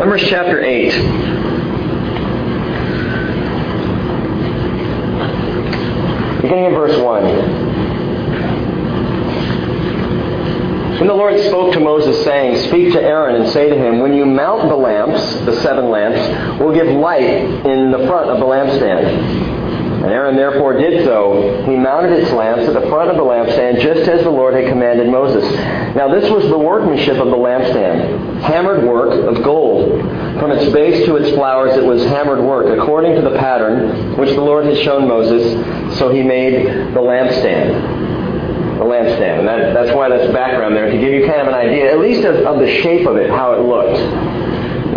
Numbers chapter 8. Beginning in verse 1. When the Lord spoke to Moses, saying, Speak to Aaron and say to him, When you mount the lamps, the seven lamps, will give light in the front of the lampstand. And Aaron therefore did so. He mounted its lamps at the front of the lampstand, just as the Lord had commanded Moses. Now this was the workmanship of the lampstand, hammered work of gold. From its base to its flowers it was hammered work, according to the pattern which the Lord had shown Moses. So he made the lampstand. The lampstand. And that, that's why that's background there, to give you kind of an idea, at least of, of the shape of it, how it looked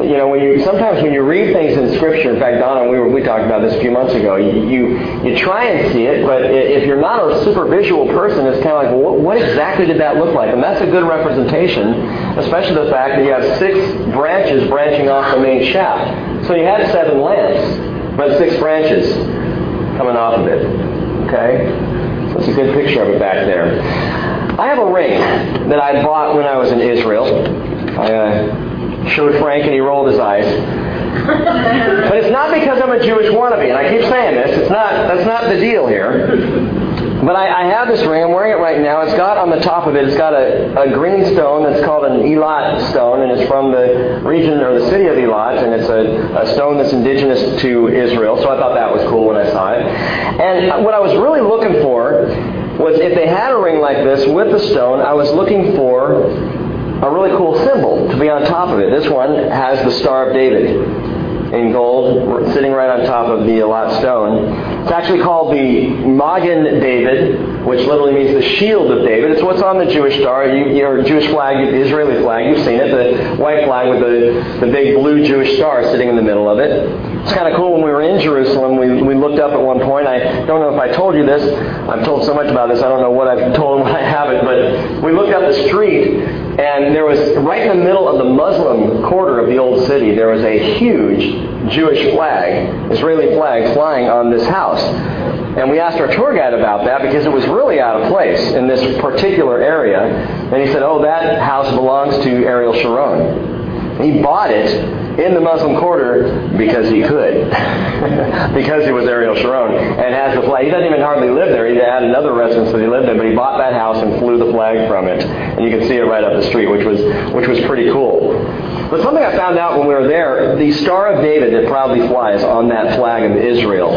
you know, when you sometimes when you read things in Scripture, in fact, Donna, we were we talked about this a few months ago. You you, try and see it, but if you're not a super visual person, it's kind of like, well, what, what exactly did that look like? And that's a good representation, especially the fact that you have six branches branching off the main shaft. So you had seven lamps, but six branches coming off of it. Okay, so it's a good picture of it back there. I have a ring that I bought when I was in Israel. I, uh, showed Frank and he rolled his eyes. but it's not because I'm a Jewish wannabe, and I keep saying this. It's not. That's not the deal here. But I, I have this ring. I'm wearing it right now. It's got on the top of it. It's got a, a green stone that's called an Eilat stone, and it's from the region or the city of Eilat, and it's a, a stone that's indigenous to Israel. So I thought that was cool when I saw it. And what I was really looking for was if they had a ring like this with the stone, I was looking for a really cool symbol to be on top of it. This one has the Star of David in gold, sitting right on top of the Eilat stone. It's actually called the Magen David, which literally means the shield of David. It's what's on the Jewish star, you, your Jewish flag, the Israeli flag. You've seen it, the white flag with the, the big blue Jewish star sitting in the middle of it. It's kind of cool when we were in Jerusalem. We, we looked up at one point. I don't know if I told you this. I've told so much about this. I don't know what I've told when I haven't. But we looked up the street, and there was right in the middle of the Muslim quarter of the old city, there was a huge Jewish flag, Israeli flag, flying on this house. And we asked our tour guide about that because it was really out of place in this particular area. And he said, oh, that house belongs to Ariel Sharon. He bought it in the Muslim quarter because he could. because he was Ariel Sharon and has the flag. He doesn't even hardly live there. He had another residence that he lived in, but he bought that house and flew the flag from it. And you can see it right up the street, which was which was pretty cool. But something I found out when we were there, the Star of David that proudly flies on that flag of Israel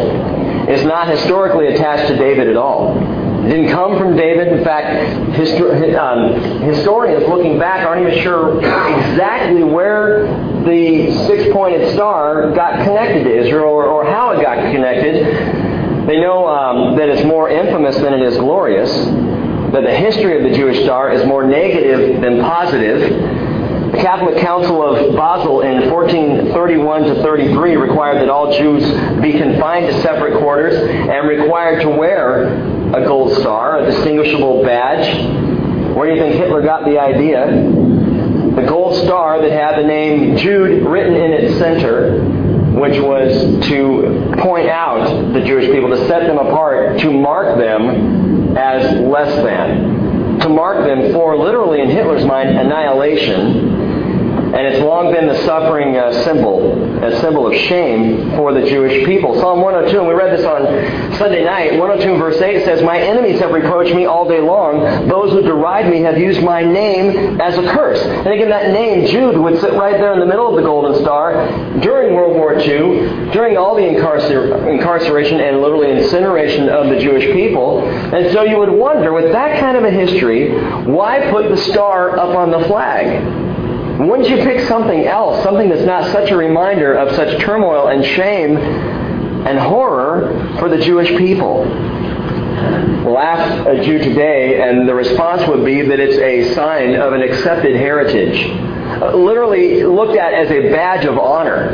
is not historically attached to David at all. It didn't come from David. In fact, histor- um, historians looking back aren't even sure exactly where the six pointed star got connected to Israel or, or how it got connected. They know um, that it's more infamous than it is glorious, that the history of the Jewish star is more negative than positive. The Catholic Council of Basel in 1431 to 33 required that all Jews be confined to separate quarters and required to wear a gold star, a distinguishable badge. Where do you think Hitler got the idea? The gold star that had the name Jude written in its center, which was to point out the Jewish people, to set them apart, to mark them as less than, to mark them for literally in Hitler's mind annihilation and it's long been the suffering uh, symbol, a symbol of shame for the Jewish people. Psalm 102, and we read this on Sunday night, 102 verse 8 says, My enemies have reproached me all day long. Those who deride me have used my name as a curse. And again, that name, Jude, would sit right there in the middle of the Golden Star during World War II, during all the incarcer- incarceration and literally incineration of the Jewish people. And so you would wonder, with that kind of a history, why put the star up on the flag? Wouldn't you pick something else, something that's not such a reminder of such turmoil and shame and horror for the Jewish people? We'll ask a Jew today, and the response would be that it's a sign of an accepted heritage, uh, literally looked at as a badge of honor.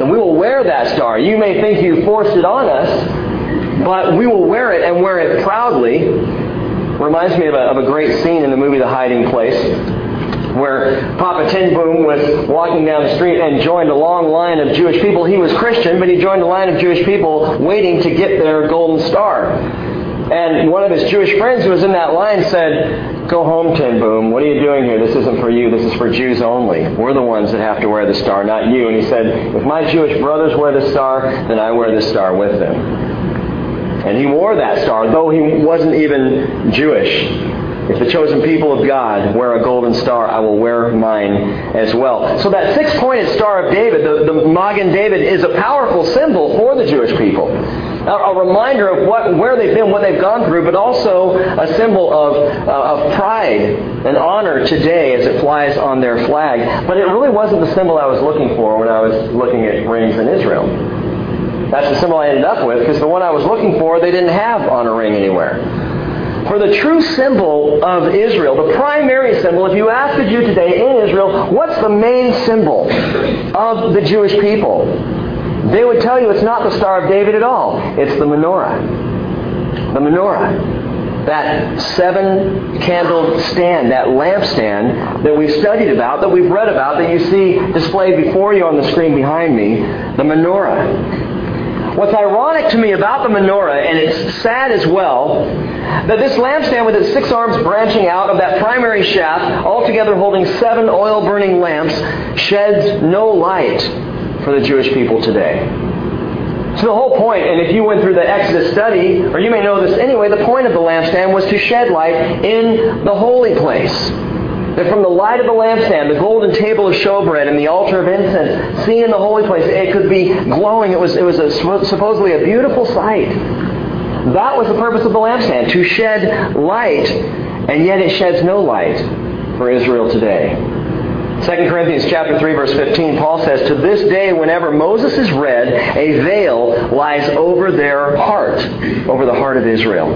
And we will wear that star. You may think you forced it on us, but we will wear it and wear it proudly. Reminds me of a, of a great scene in the movie The Hiding Place where Papa Ten Boom was walking down the street and joined a long line of Jewish people. He was Christian, but he joined a line of Jewish people waiting to get their golden star. And one of his Jewish friends who was in that line said, Go home, Ten Boom. What are you doing here? This isn't for you. This is for Jews only. We're the ones that have to wear the star, not you. And he said, If my Jewish brothers wear the star, then I wear the star with them. And he wore that star, though he wasn't even Jewish. If the chosen people of God wear a golden star, I will wear mine as well. So that six-pointed star of David, the, the Magen David, is a powerful symbol for the Jewish people. A, a reminder of what, where they've been, what they've gone through, but also a symbol of, uh, of pride and honor today as it flies on their flag. But it really wasn't the symbol I was looking for when I was looking at rings in Israel. That's the symbol I ended up with because the one I was looking for, they didn't have on a ring anywhere. For the true symbol of Israel, the primary symbol, if you ask a Jew today in Israel, what's the main symbol of the Jewish people? They would tell you it's not the Star of David at all. It's the menorah. The menorah. That seven candle stand, that lampstand that we've studied about, that we've read about, that you see displayed before you on the screen behind me, the menorah. What's ironic to me about the menorah, and it's sad as well, that this lampstand with its six arms branching out of that primary shaft, altogether holding seven oil burning lamps, sheds no light for the Jewish people today. So the whole point, and if you went through the Exodus study, or you may know this anyway, the point of the lampstand was to shed light in the holy place. That from the light of the lampstand, the golden table of showbread, and the altar of incense, seen in the holy place, it could be glowing. It was, it was a, supposedly a beautiful sight. That was the purpose of the lampstand, to shed light, and yet it sheds no light for Israel today. 2 Corinthians chapter 3 verse 15 Paul says to this day whenever Moses is read a veil lies over their heart over the heart of Israel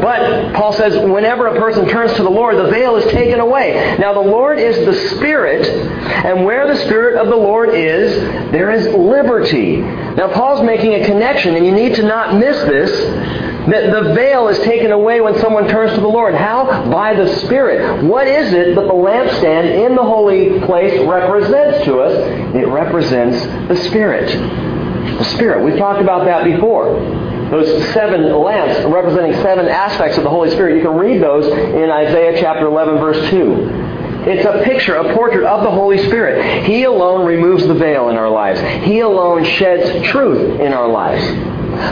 but Paul says, whenever a person turns to the Lord, the veil is taken away. Now, the Lord is the Spirit, and where the Spirit of the Lord is, there is liberty. Now, Paul's making a connection, and you need to not miss this that the veil is taken away when someone turns to the Lord. How? By the Spirit. What is it that the lampstand in the holy place represents to us? It represents the Spirit. The Spirit. We've talked about that before. Those seven lamps representing seven aspects of the Holy Spirit. You can read those in Isaiah chapter 11, verse 2. It's a picture, a portrait of the Holy Spirit. He alone removes the veil in our lives. He alone sheds truth in our lives.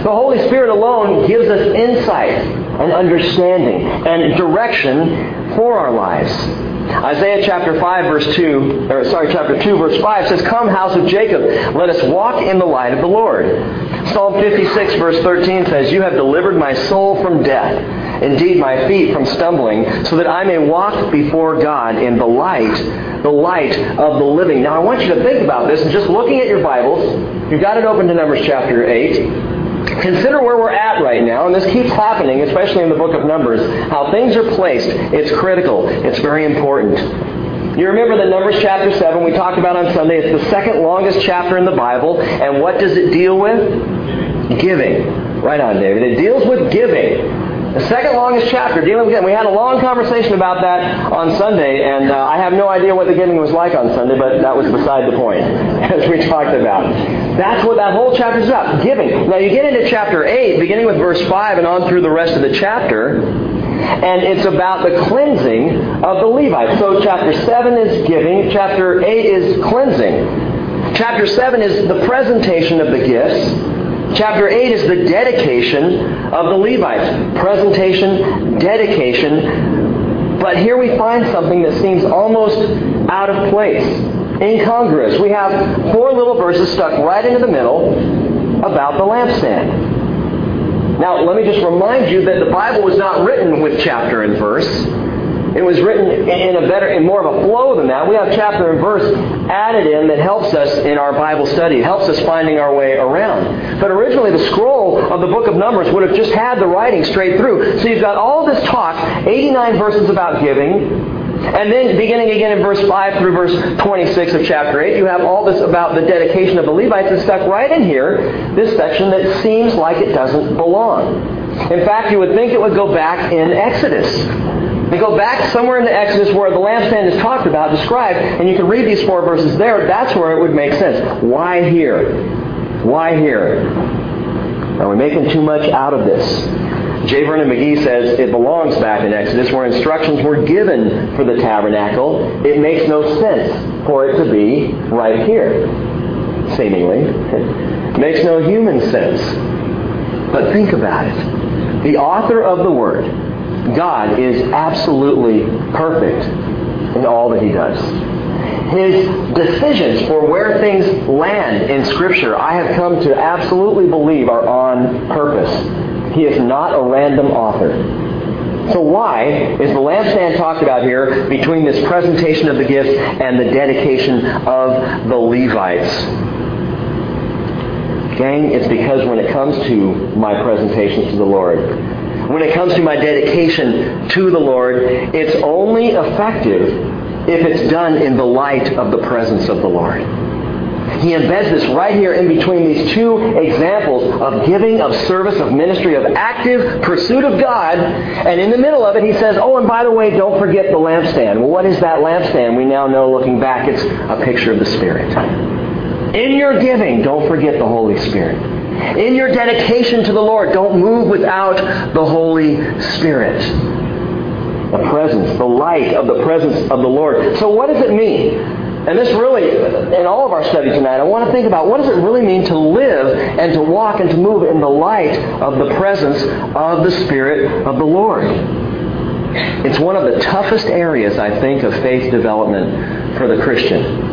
The Holy Spirit alone gives us insight and understanding and direction for our lives. Isaiah chapter 5 verse 2, or sorry, chapter 2 verse 5 says, Come house of Jacob, let us walk in the light of the Lord. Psalm 56 verse 13 says, You have delivered my soul from death, indeed my feet from stumbling, so that I may walk before God in the light, the light of the living. Now I want you to think about this, and just looking at your Bibles, you've got it open to Numbers chapter 8. Consider where we're at right now, and this keeps happening, especially in the book of Numbers, how things are placed. It's critical. It's very important. You remember that Numbers chapter 7 we talked about on Sunday. It's the second longest chapter in the Bible. And what does it deal with? Giving. Right on, David. It deals with giving. The second longest chapter, dealing with giving. We had a long conversation about that on Sunday, and uh, I have no idea what the giving was like on Sunday, but that was beside the point, as we talked about. That's what that whole chapter is about, giving. Now you get into chapter 8, beginning with verse 5 and on through the rest of the chapter, and it's about the cleansing of the Levites. So chapter 7 is giving, chapter 8 is cleansing. Chapter 7 is the presentation of the gifts. Chapter 8 is the dedication of the Levites. Presentation, dedication. But here we find something that seems almost out of place, incongruous. We have four little verses stuck right into the middle about the lampstand. Now, let me just remind you that the Bible was not written with chapter and verse. It was written in a better, in more of a flow than that. We have chapter and verse added in that helps us in our Bible study, helps us finding our way around. But originally, the scroll of the book of Numbers would have just had the writing straight through. So you've got all this talk, 89 verses about giving, and then beginning again in verse 5 through verse 26 of chapter 8, you have all this about the dedication of the Levites and stuck right in here, this section that seems like it doesn't belong. In fact, you would think it would go back in Exodus. They go back somewhere in the Exodus where the lampstand is talked about, described, and you can read these four verses there. That's where it would make sense. Why here? Why here? Are we making too much out of this? J. Vernon McGee says it belongs back in Exodus where instructions were given for the tabernacle. It makes no sense for it to be right here, seemingly. It makes no human sense. But think about it. The author of the Word, God, is absolutely perfect in all that he does. His decisions for where things land in Scripture, I have come to absolutely believe are on purpose. He is not a random author. So why is the lampstand talked about here between this presentation of the gifts and the dedication of the Levites? Gang, it's because when it comes to my presentations to the Lord, when it comes to my dedication to the Lord, it's only effective if it's done in the light of the presence of the Lord. He embeds this right here in between these two examples of giving, of service, of ministry, of active pursuit of God. And in the middle of it, he says, Oh, and by the way, don't forget the lampstand. Well, what is that lampstand? We now know, looking back, it's a picture of the Spirit. In your giving, don't forget the Holy Spirit. In your dedication to the Lord, don't move without the Holy Spirit. The presence, the light of the presence of the Lord. So what does it mean? And this really, in all of our study tonight, I want to think about what does it really mean to live and to walk and to move in the light of the presence of the Spirit of the Lord. It's one of the toughest areas, I think, of faith development for the Christian.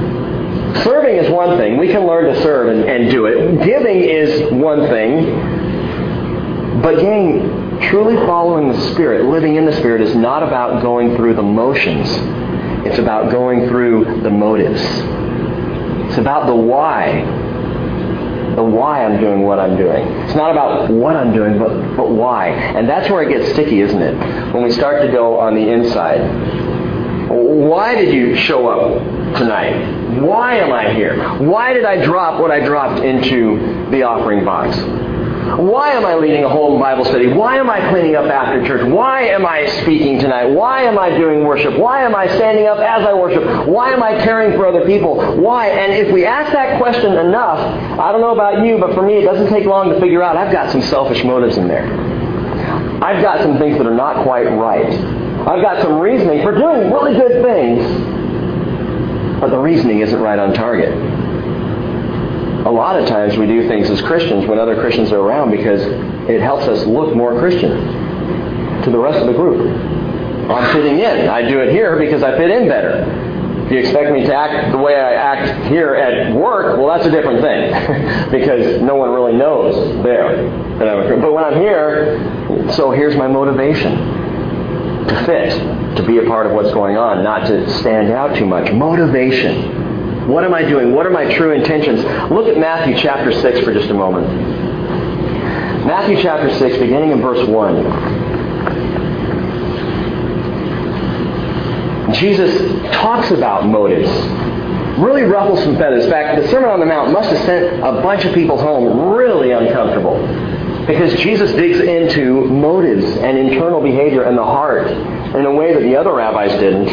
Serving is one thing. We can learn to serve and, and do it. Giving is one thing. But gang, truly following the Spirit, living in the Spirit, is not about going through the motions. It's about going through the motives. It's about the why. The why I'm doing what I'm doing. It's not about what I'm doing, but, but why. And that's where it gets sticky, isn't it? When we start to go on the inside. Why did you show up tonight? Why am I here? Why did I drop what I dropped into the offering box? Why am I leading a home Bible study? Why am I cleaning up after church? Why am I speaking tonight? Why am I doing worship? Why am I standing up as I worship? Why am I caring for other people? Why? And if we ask that question enough, I don't know about you, but for me, it doesn't take long to figure out I've got some selfish motives in there. I've got some things that are not quite right. I've got some reasoning for doing really good things, but the reasoning isn't right on target. A lot of times we do things as Christians when other Christians are around because it helps us look more Christian to the rest of the group. I'm fitting in. I do it here because I fit in better. If you expect me to act the way I act here at work, well, that's a different thing because no one really knows there But when I'm here, so here's my motivation to fit, to be a part of what's going on, not to stand out too much. Motivation. What am I doing? What are my true intentions? Look at Matthew chapter 6 for just a moment. Matthew chapter 6, beginning in verse 1. Jesus talks about motives. Really ruffles some feathers. In fact, the Sermon on the Mount must have sent a bunch of people home really uncomfortable. Because Jesus digs into motives and internal behavior and the heart in a way that the other rabbis didn't.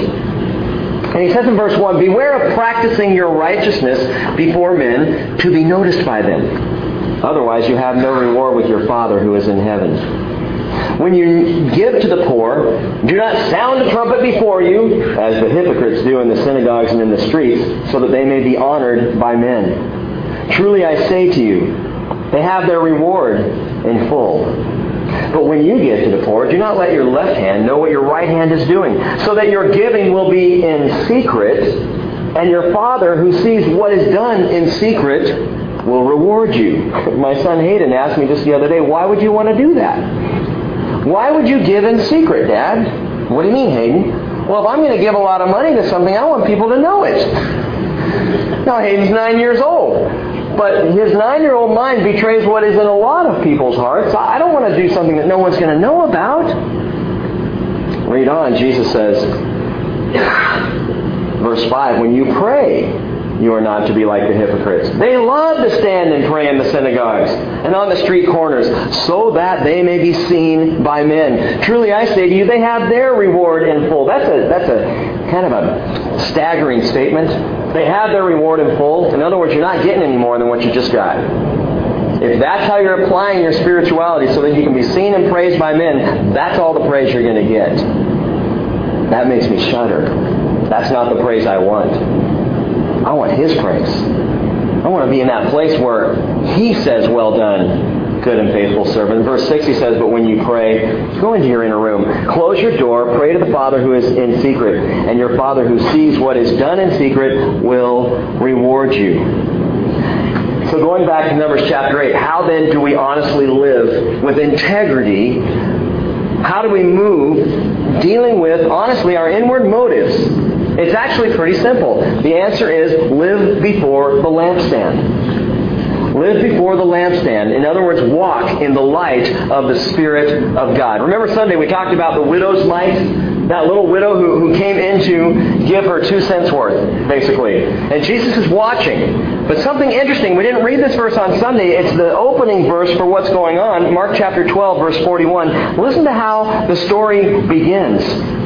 And he says in verse 1 Beware of practicing your righteousness before men to be noticed by them. Otherwise, you have no reward with your Father who is in heaven. When you give to the poor, do not sound a trumpet before you, as the hypocrites do in the synagogues and in the streets, so that they may be honored by men. Truly I say to you, they have their reward in full. But when you give to the poor, do not let your left hand know what your right hand is doing, so that your giving will be in secret, and your Father who sees what is done in secret will reward you. My son Hayden asked me just the other day, why would you want to do that? Why would you give in secret, Dad? What do you mean, Hayden? Well, if I'm going to give a lot of money to something, I want people to know it. Now, Hayden's nine years old. But his nine-year-old mind betrays what is in a lot of people's hearts. I don't want to do something that no one's going to know about. Read on. Jesus says, verse 5, When you pray, you are not to be like the hypocrites. They love to stand and pray in the synagogues and on the street corners so that they may be seen by men. Truly I say to you, they have their reward in full. That's a, that's a kind of a staggering statement. They have their reward in full. In other words, you're not getting any more than what you just got. If that's how you're applying your spirituality so that you can be seen and praised by men, that's all the praise you're going to get. That makes me shudder. That's not the praise I want. I want His praise. I want to be in that place where He says, Well done, good and faithful servant. Verse 6 he says, But when you pray, go into your inner room, close your door, pray to the Father who is in secret, and your Father who sees what is done in secret will reward you. So going back to Numbers chapter 8, how then do we honestly live with integrity? How do we move dealing with, honestly, our inward motives? It's actually pretty simple. The answer is live before the lampstand. Live before the lampstand. In other words, walk in the light of the Spirit of God. Remember Sunday we talked about the widow's mite? That little widow who, who came in to give her two cents worth, basically. And Jesus is watching. But something interesting, we didn't read this verse on Sunday. It's the opening verse for what's going on. Mark chapter 12, verse 41. Listen to how the story begins.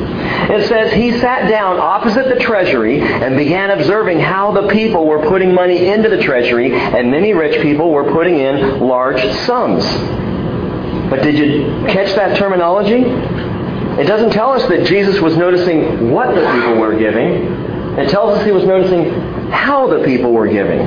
It says, He sat down opposite the treasury and began observing how the people were putting money into the treasury, and many rich people were putting in large sums. But did you catch that terminology? It doesn't tell us that Jesus was noticing what the people were giving. It tells us he was noticing how the people were giving.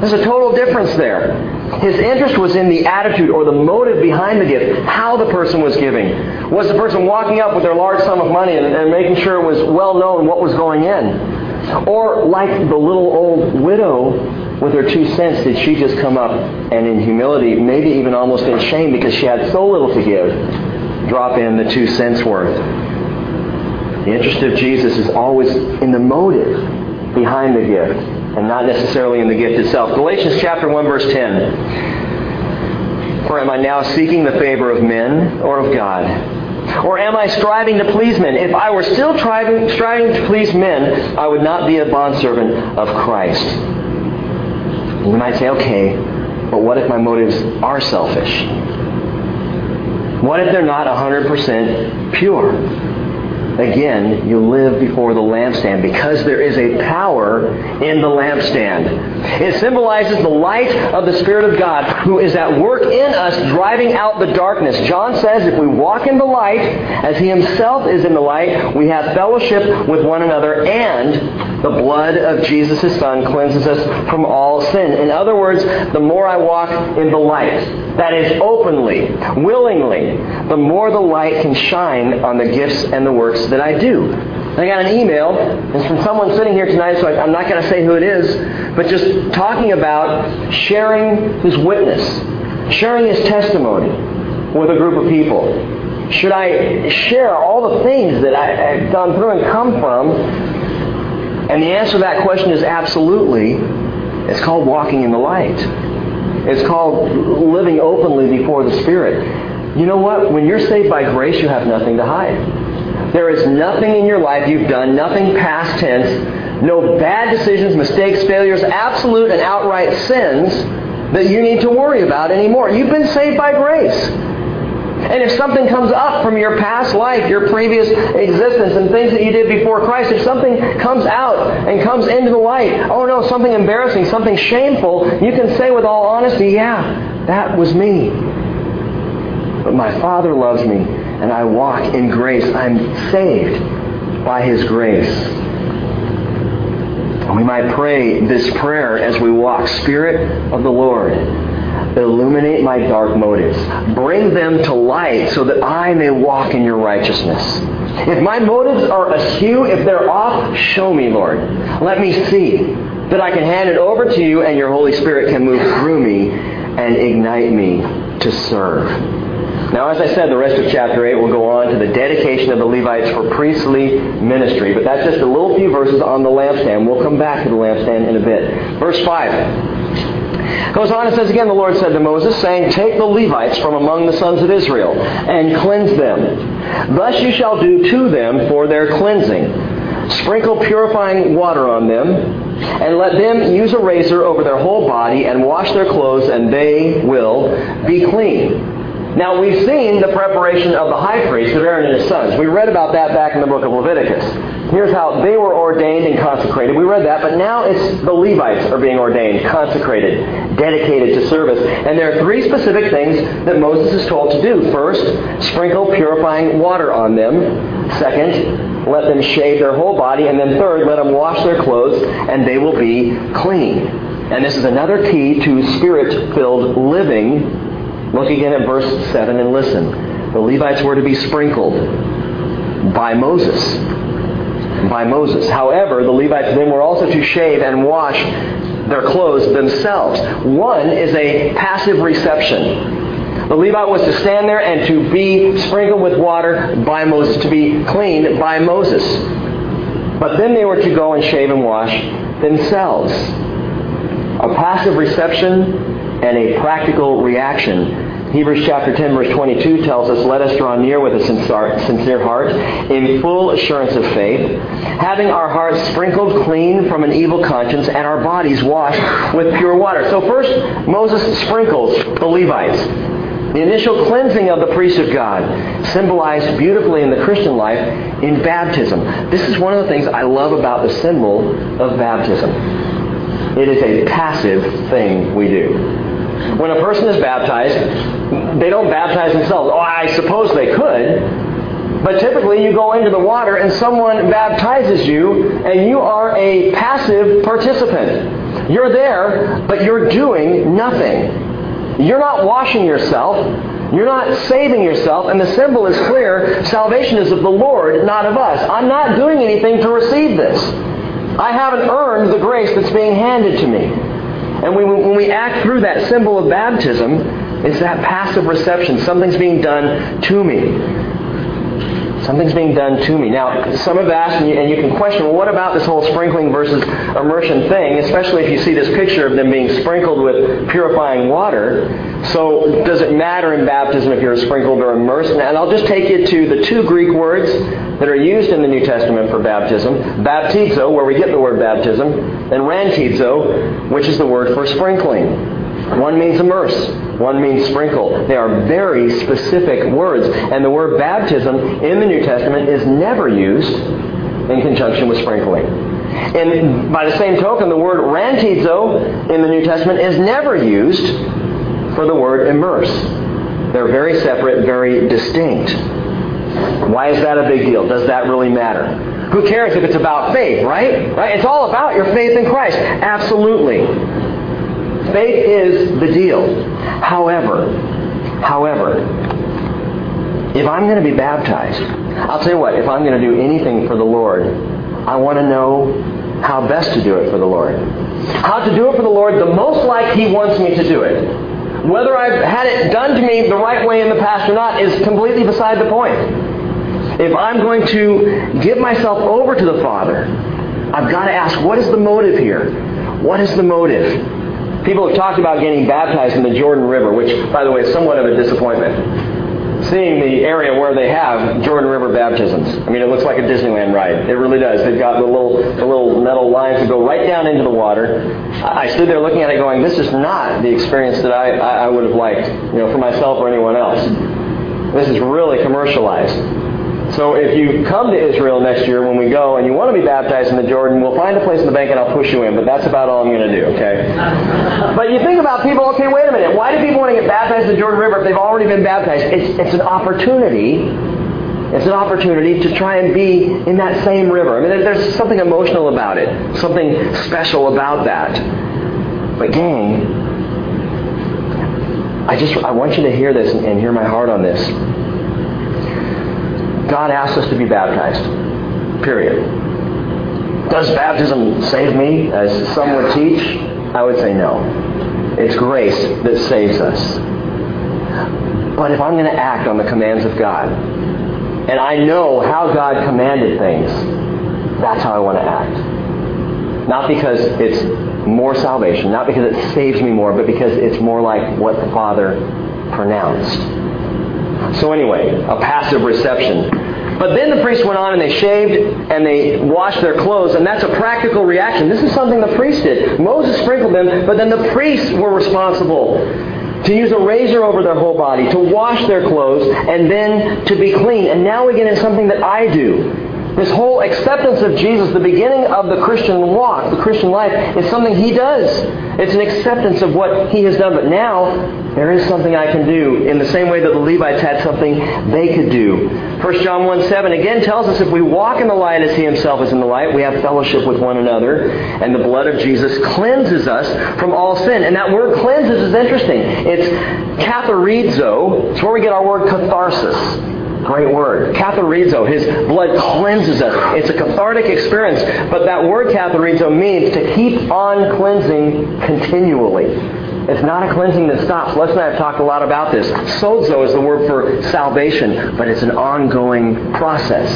There's a total difference there. His interest was in the attitude or the motive behind the gift, how the person was giving. Was the person walking up with their large sum of money and, and making sure it was well known what was going in? Or like the little old widow with her two cents, did she just come up and in humility, maybe even almost in shame because she had so little to give, drop in the two cents worth. The interest of Jesus is always in the motive behind the gift and not necessarily in the gift itself. Galatians chapter 1 verse 10. For am I now seeking the favor of men or of God? Or am I striving to please men? If I were still striving, striving to please men, I would not be a bondservant of Christ. You might say, okay, but what if my motives are selfish? What if they're not 100% pure? Again, you live before the lampstand because there is a power in the lampstand. It symbolizes the light of the Spirit of God who is at work in us driving out the darkness. John says if we walk in the light as he himself is in the light, we have fellowship with one another and the blood of Jesus his son cleanses us from all sin. In other words, the more I walk in the light, that is openly, willingly, the more the light can shine on the gifts and the works that I do. I got an email, it's from someone sitting here tonight, so I'm not going to say who it is, but just talking about sharing his witness, sharing his testimony with a group of people. Should I share all the things that I, have gone through and come from? And the answer to that question is absolutely. It's called walking in the light. It's called living openly before the Spirit. You know what? When you're saved by grace, you have nothing to hide. There is nothing in your life you've done, nothing past tense, no bad decisions, mistakes, failures, absolute and outright sins that you need to worry about anymore. You've been saved by grace. And if something comes up from your past life, your previous existence, and things that you did before Christ, if something comes out and comes into the light, oh no, something embarrassing, something shameful, you can say with all honesty, yeah, that was me. But my Father loves me, and I walk in grace. I'm saved by His grace. We might pray this prayer as we walk. Spirit of the Lord, illuminate my dark motives. Bring them to light so that I may walk in your righteousness. If my motives are askew, if they're off, show me, Lord. Let me see that I can hand it over to you and your Holy Spirit can move through me and ignite me to serve. Now, as I said, the rest of chapter 8 will go on to the dedication of the Levites for priestly ministry, but that's just a little few verses on the lampstand. We'll come back to the lampstand in a bit. Verse 5. Goes on and says again, the Lord said to Moses, saying, Take the Levites from among the sons of Israel, and cleanse them. Thus you shall do to them for their cleansing. Sprinkle purifying water on them, and let them use a razor over their whole body, and wash their clothes, and they will be clean. Now we've seen the preparation of the high priest of Aaron and his sons. We read about that back in the book of Leviticus. Here's how they were ordained and consecrated. We read that, but now it's the Levites are being ordained, consecrated, dedicated to service. And there are three specific things that Moses is told to do. First, sprinkle purifying water on them. Second, let them shave their whole body. And then third, let them wash their clothes and they will be clean. And this is another key to spirit-filled living. Look again at verse 7 and listen. The Levites were to be sprinkled by Moses. By Moses. However, the Levites then were also to shave and wash their clothes themselves. One is a passive reception. The Levite was to stand there and to be sprinkled with water by Moses, to be cleaned by Moses. But then they were to go and shave and wash themselves. A passive reception and a practical reaction Hebrews chapter 10 verse 22 tells us, Let us draw near with a sincere heart, in full assurance of faith, having our hearts sprinkled clean from an evil conscience and our bodies washed with pure water. So first, Moses sprinkles the Levites. The initial cleansing of the priest of God, symbolized beautifully in the Christian life in baptism. This is one of the things I love about the symbol of baptism. It is a passive thing we do. When a person is baptized, they don't baptize themselves. Oh, I suppose they could. But typically you go into the water and someone baptizes you and you are a passive participant. You're there, but you're doing nothing. You're not washing yourself. You're not saving yourself, and the symbol is clear. Salvation is of the Lord, not of us. I'm not doing anything to receive this. I haven't earned the grace that's being handed to me. And when we act through that symbol of baptism, it's that passive reception. Something's being done to me. Something's being done to me. Now, some have asked, and you, and you, can question, well, what about this whole sprinkling versus immersion thing, especially if you see this picture of them being sprinkled with purifying water. So, does it matter in baptism if you're sprinkled or immersed? And I'll just take you to the two Greek words that are used in the New Testament for baptism baptizo, where we get the word baptism, and rantizo, which is the word for sprinkling. One means immerse. One means sprinkle. They are very specific words. And the word baptism in the New Testament is never used in conjunction with sprinkling. And by the same token, the word rantizo in the New Testament is never used for the word immerse. They're very separate, very distinct. Why is that a big deal? Does that really matter? Who cares if it's about faith, right? Right? It's all about your faith in Christ. Absolutely. Faith is the deal. However, however, if I'm going to be baptized, I'll tell you what, if I'm going to do anything for the Lord, I want to know how best to do it for the Lord. How to do it for the Lord the most like He wants me to do it. Whether I've had it done to me the right way in the past or not is completely beside the point. If I'm going to give myself over to the Father, I've got to ask, what is the motive here? What is the motive? People have talked about getting baptized in the Jordan River, which, by the way, is somewhat of a disappointment. Seeing the area where they have Jordan River baptisms. I mean, it looks like a Disneyland ride. It really does. They've got the little, the little metal lines that go right down into the water. I stood there looking at it going, this is not the experience that I, I would have liked, you know, for myself or anyone else. This is really commercialized. So if you come to Israel next year when we go and you want to be baptized in the Jordan, we'll find a place in the bank and I'll push you in. But that's about all I'm going to do, okay? but you think about people, okay, wait a minute. Why do people want to get baptized in the Jordan River if they've already been baptized? It's, it's an opportunity. It's an opportunity to try and be in that same river. I mean, there's something emotional about it, something special about that. But gang, I just I want you to hear this and, and hear my heart on this. God asks us to be baptized. Period. Does baptism save me, as some would teach? I would say no. It's grace that saves us. But if I'm going to act on the commands of God, and I know how God commanded things, that's how I want to act. Not because it's more salvation, not because it saves me more, but because it's more like what the Father pronounced. So anyway, a passive reception. But then the priests went on and they shaved and they washed their clothes, and that's a practical reaction. This is something the priest did. Moses sprinkled them, but then the priests were responsible to use a razor over their whole body, to wash their clothes, and then to be clean. And now we get into something that I do. This whole acceptance of Jesus, the beginning of the Christian walk, the Christian life, is something He does. It's an acceptance of what He has done. But now, there is something I can do in the same way that the Levites had something they could do. 1 John 1 7 again tells us if we walk in the light as He Himself is in the light, we have fellowship with one another, and the blood of Jesus cleanses us from all sin. And that word cleanses is interesting. It's katharizo. It's where we get our word catharsis. Great word. Catharizo, His blood cleanses us. It's a cathartic experience. But that word catharizo means to keep on cleansing continually. It's not a cleansing that stops. Les and I have talked a lot about this. Sozo is the word for salvation, but it's an ongoing process.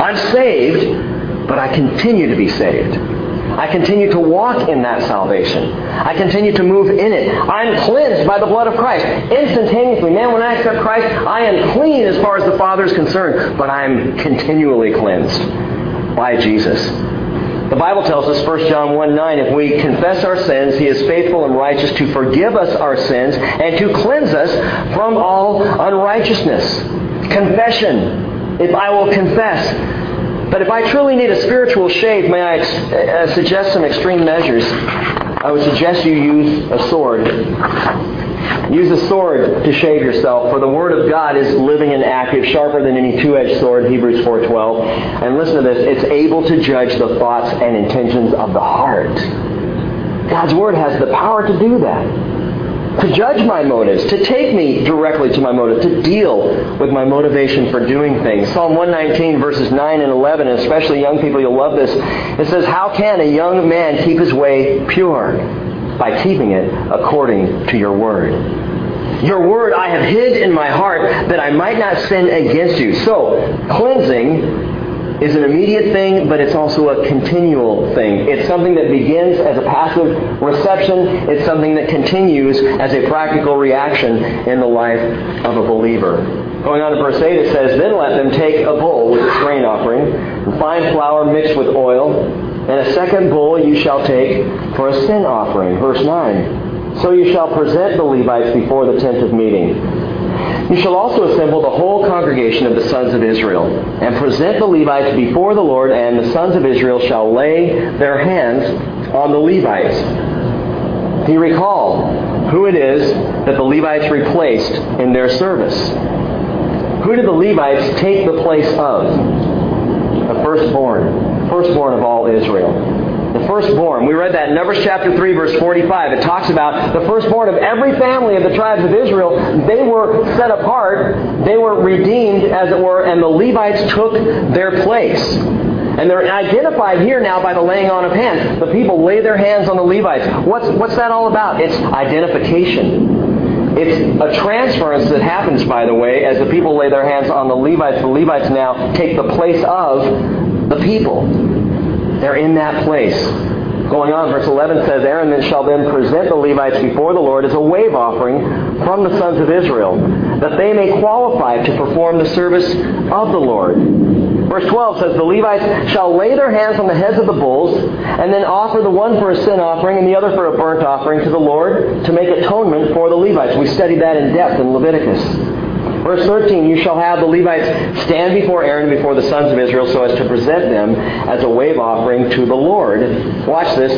I'm saved, but I continue to be saved. I continue to walk in that salvation. I continue to move in it. I'm cleansed by the blood of Christ. Instantaneously, man, when I accept Christ, I am clean as far as the Father is concerned, but I'm continually cleansed by Jesus. The Bible tells us, 1 John 1 9, if we confess our sins, He is faithful and righteous to forgive us our sins and to cleanse us from all unrighteousness. Confession. If I will confess, but if I truly need a spiritual shave, may I uh, suggest some extreme measures? I would suggest you use a sword. Use a sword to shave yourself, for the Word of God is living and active, sharper than any two-edged sword, Hebrews 4.12. And listen to this, it's able to judge the thoughts and intentions of the heart. God's Word has the power to do that to judge my motives, to take me directly to my motive, to deal with my motivation for doing things. Psalm 119, verses 9 and 11, and especially young people, you'll love this. It says, How can a young man keep his way pure? By keeping it according to your word. Your word I have hid in my heart that I might not sin against you. So, cleansing is an immediate thing, but it's also a continual thing. It's something that begins as a passive reception. It's something that continues as a practical reaction in the life of a believer. Going on to verse 8, it says, Then let them take a bull with its grain offering, and fine flour mixed with oil, and a second bull you shall take for a sin offering. Verse 9. So you shall present the Levites before the tent of meeting. You shall also assemble the whole congregation of the sons of Israel, and present the Levites before the Lord, and the sons of Israel shall lay their hands on the Levites. He recalled who it is that the Levites replaced in their service? Who did the Levites take the place of? The firstborn, firstborn of all Israel the firstborn. We read that in Numbers chapter 3, verse 45. It talks about the firstborn of every family of the tribes of Israel. They were set apart, they were redeemed, as it were, and the Levites took their place. And they're identified here now by the laying on of hands. The people lay their hands on the Levites. What's, what's that all about? It's identification. It's a transference that happens, by the way, as the people lay their hands on the Levites. The Levites now take the place of the people. They're in that place. Going on, verse 11 says, Aaron then shall then present the Levites before the Lord as a wave offering from the sons of Israel, that they may qualify to perform the service of the Lord. Verse 12 says, The Levites shall lay their hands on the heads of the bulls, and then offer the one for a sin offering and the other for a burnt offering to the Lord to make atonement for the Levites. We studied that in depth in Leviticus. Verse 13, you shall have the Levites stand before Aaron before the sons of Israel so as to present them as a wave offering to the Lord. Watch this.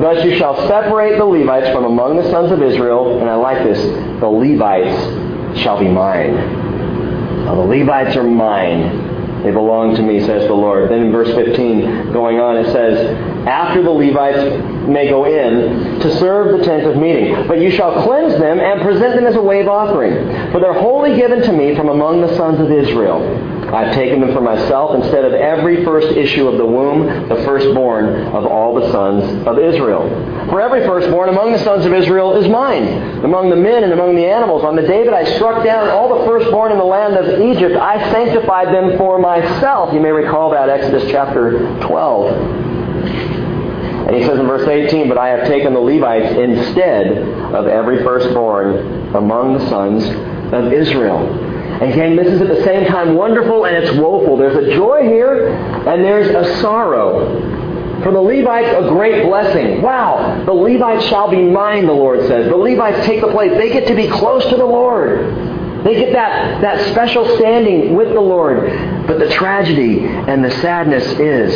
Thus you shall separate the Levites from among the sons of Israel, and I like this, the Levites shall be mine. Now, the Levites are mine. They belong to me, says the Lord. Then in verse 15, going on, it says, After the Levites may go in to serve the tent of meeting. But you shall cleanse them and present them as a wave offering. For they're wholly given to me from among the sons of Israel. I've taken them for myself instead of every first issue of the womb, the firstborn of all the sons of Israel. For every firstborn among the sons of Israel is mine, among the men and among the animals. On the day that I struck down all the firstborn in the land of Egypt, I sanctified them for myself. You may recall that, Exodus chapter 12. And he says in verse 18, But I have taken the Levites instead of every firstborn among the sons of Israel. And again, this is at the same time wonderful and it's woeful. There's a joy here and there's a sorrow. For the Levites, a great blessing. Wow, the Levites shall be mine, the Lord says. The Levites take the place. They get to be close to the Lord. They get that, that special standing with the Lord. But the tragedy and the sadness is,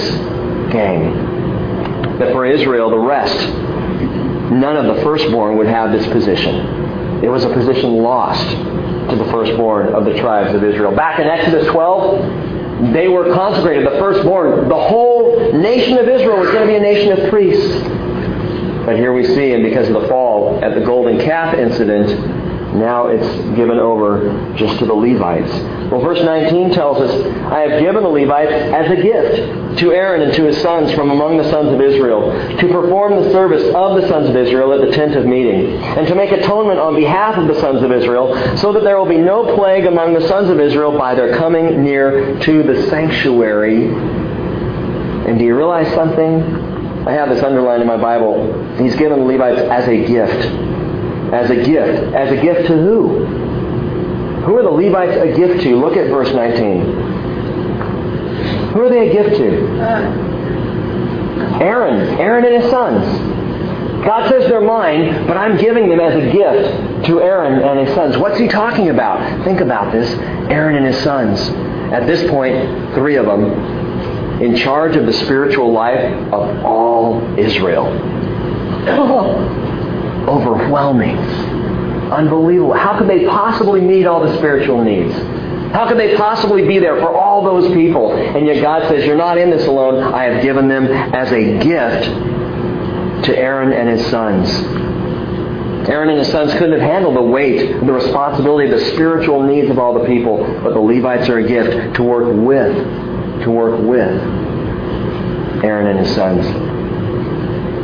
gang, that for Israel, the rest, none of the firstborn would have this position. It was a position lost to the firstborn of the tribes of Israel. Back in Exodus 12, they were consecrated, the firstborn. The whole nation of Israel was going to be a nation of priests. But here we see, and because of the fall at the golden calf incident, now it's given over just to the Levites. Well, verse 19 tells us, I have given the Levites as a gift to Aaron and to his sons from among the sons of Israel to perform the service of the sons of Israel at the tent of meeting, and to make atonement on behalf of the sons of Israel, so that there will be no plague among the sons of Israel by their coming near to the sanctuary. And do you realize something? I have this underlined in my Bible. He's given the Levites as a gift as a gift. As a gift to who? Who are the Levites a gift to? Look at verse 19. Who are they a gift to? Uh, Aaron. Aaron and his sons. God says they're mine, but I'm giving them as a gift to Aaron and his sons. What's he talking about? Think about this. Aaron and his sons. At this point, three of them in charge of the spiritual life of all Israel. overwhelming. Unbelievable. How could they possibly meet all the spiritual needs? How could they possibly be there for all those people? And yet God says, You're not in this alone. I have given them as a gift to Aaron and his sons. Aaron and his sons couldn't have handled the weight, the responsibility, the spiritual needs of all the people, but the Levites are a gift to work with, to work with Aaron and his sons.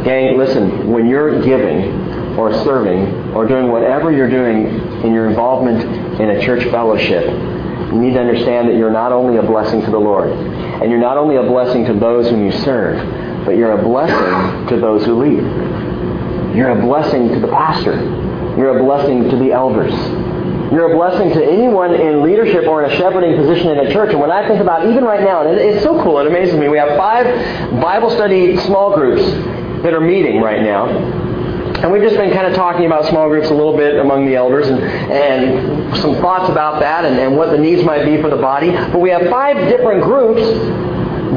Gang, listen, when you're giving, or serving or doing whatever you're doing in your involvement in a church fellowship, you need to understand that you're not only a blessing to the Lord, and you're not only a blessing to those whom you serve, but you're a blessing to those who lead. You're a blessing to the pastor. You're a blessing to the elders. You're a blessing to anyone in leadership or in a shepherding position in a church. And when I think about even right now, and it's so cool, it amazes me. We have five Bible study small groups that are meeting right now. And we've just been kind of talking about small groups a little bit among the elders and, and some thoughts about that and, and what the needs might be for the body. But we have five different groups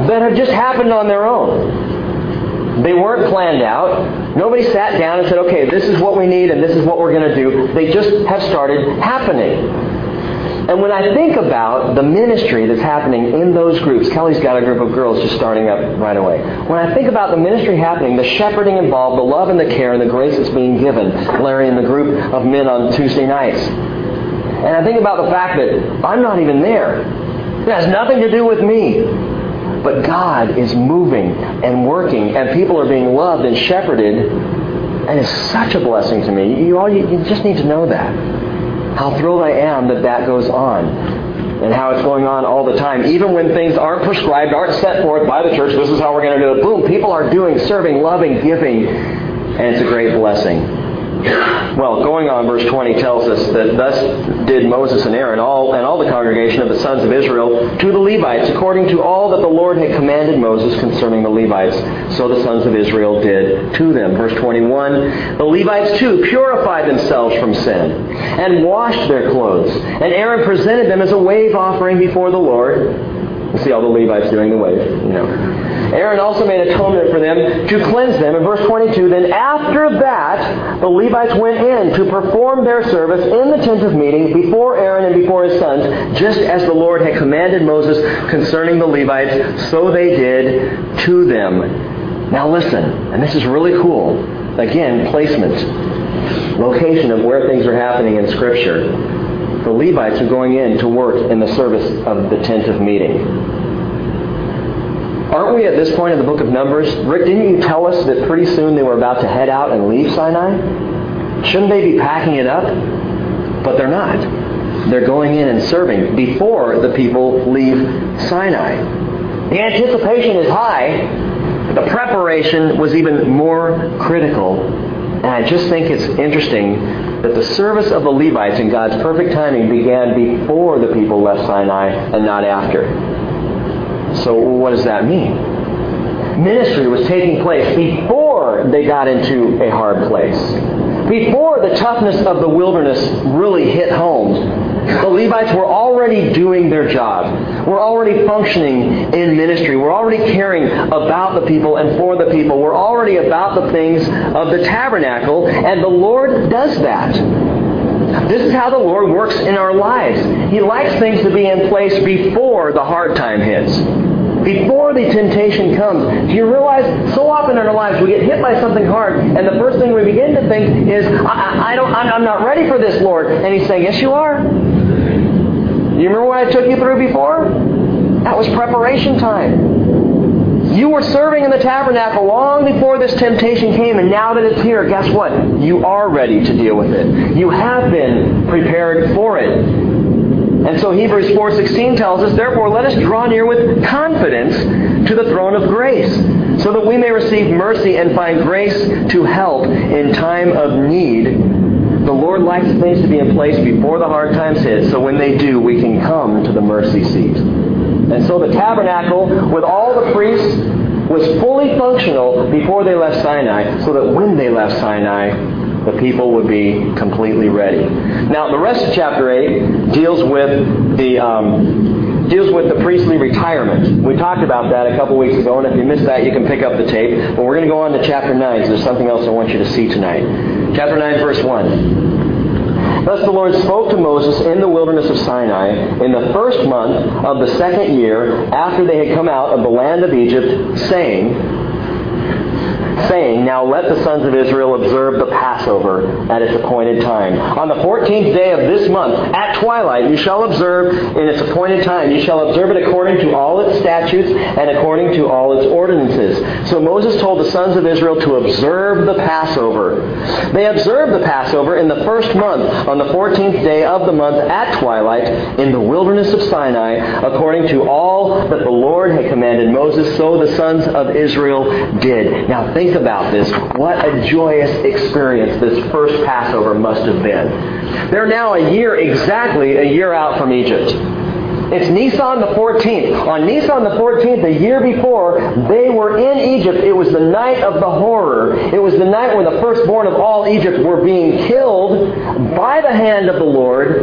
that have just happened on their own. They weren't planned out. Nobody sat down and said, okay, this is what we need and this is what we're going to do. They just have started happening. And when I think about the ministry that's happening in those groups, Kelly's got a group of girls just starting up right away. When I think about the ministry happening, the shepherding involved, the love and the care and the grace that's being given, Larry and the group of men on Tuesday nights. And I think about the fact that I'm not even there. It has nothing to do with me. But God is moving and working, and people are being loved and shepherded, and it's such a blessing to me. You all you, you just need to know that how thrilled I am that that goes on and how it's going on all the time. Even when things aren't prescribed, aren't set forth by the church, this is how we're going to do it. Boom, people are doing, serving, loving, giving, and it's a great blessing. Well, going on, verse 20 tells us that thus did Moses and Aaron all, and all the congregation of the sons of Israel to the Levites, according to all that the Lord had commanded Moses concerning the Levites. So the sons of Israel did to them. Verse 21 The Levites too purified themselves from sin and washed their clothes. And Aaron presented them as a wave offering before the Lord. See all the Levites doing the wave, you know. Aaron also made atonement for them to cleanse them. In verse 22, then after that, the Levites went in to perform their service in the tent of meeting before Aaron and before his sons, just as the Lord had commanded Moses concerning the Levites, so they did to them. Now listen, and this is really cool. Again, placement, location of where things are happening in Scripture the Levites are going in to work in the service of the tent of meeting. Aren't we at this point in the book of Numbers? Rick, didn't you tell us that pretty soon they were about to head out and leave Sinai? Shouldn't they be packing it up? But they're not. They're going in and serving before the people leave Sinai. The anticipation is high. The preparation was even more critical. And I just think it's interesting that the service of the Levites in God's perfect timing began before the people left Sinai and not after. So what does that mean? Ministry was taking place before they got into a hard place. Before the toughness of the wilderness really hit home. The Levites were already doing their job. We're already functioning in ministry. We're already caring about the people and for the people. We're already about the things of the tabernacle, and the Lord does that. This is how the Lord works in our lives. He likes things to be in place before the hard time hits. Before the temptation comes. Do you realize so often in our lives we get hit by something hard and the first thing we begin to think is, I, I don't, I'm not ready for this, Lord. And He's saying, yes, you are. You remember what I took you through before? That was preparation time. You were serving in the tabernacle long before this temptation came, and now that it's here, guess what? You are ready to deal with it. You have been prepared for it. And so Hebrews 4:16 tells us, "Therefore let us draw near with confidence to the throne of grace, so that we may receive mercy and find grace to help in time of need." The Lord likes things to be in place before the hard times hit, so when they do, we can come to the mercy seat. And so the tabernacle, with all the priests, was fully functional before they left Sinai, so that when they left Sinai, the people would be completely ready. Now, the rest of chapter 8 deals with the um, deals with the priestly retirement. We talked about that a couple weeks ago, and if you missed that, you can pick up the tape. But we're going to go on to chapter 9, because there's something else I want you to see tonight. Chapter 9, verse 1. Thus the Lord spoke to Moses in the wilderness of Sinai in the first month of the second year after they had come out of the land of Egypt, saying, saying, Now let the sons of Israel observe the Passover at its appointed time. On the 14th day of this month, at twilight, you shall observe in its appointed time. You shall observe it according to all its statutes and according to all its ordinances. So Moses told the sons of Israel to observe the Passover. They observed the Passover in the first month, on the 14th day of the month, at twilight, in the wilderness of Sinai, according to all that the Lord had commanded Moses, so the sons of Israel did. Now think about this. What a joyous experience this first Passover must have been. They're now a year, exactly a year out from Egypt. It's Nisan the 14th. On Nisan the 14th, the year before, they were in Egypt. It was the night of the horror. It was the night when the firstborn of all Egypt were being killed by the hand of the Lord.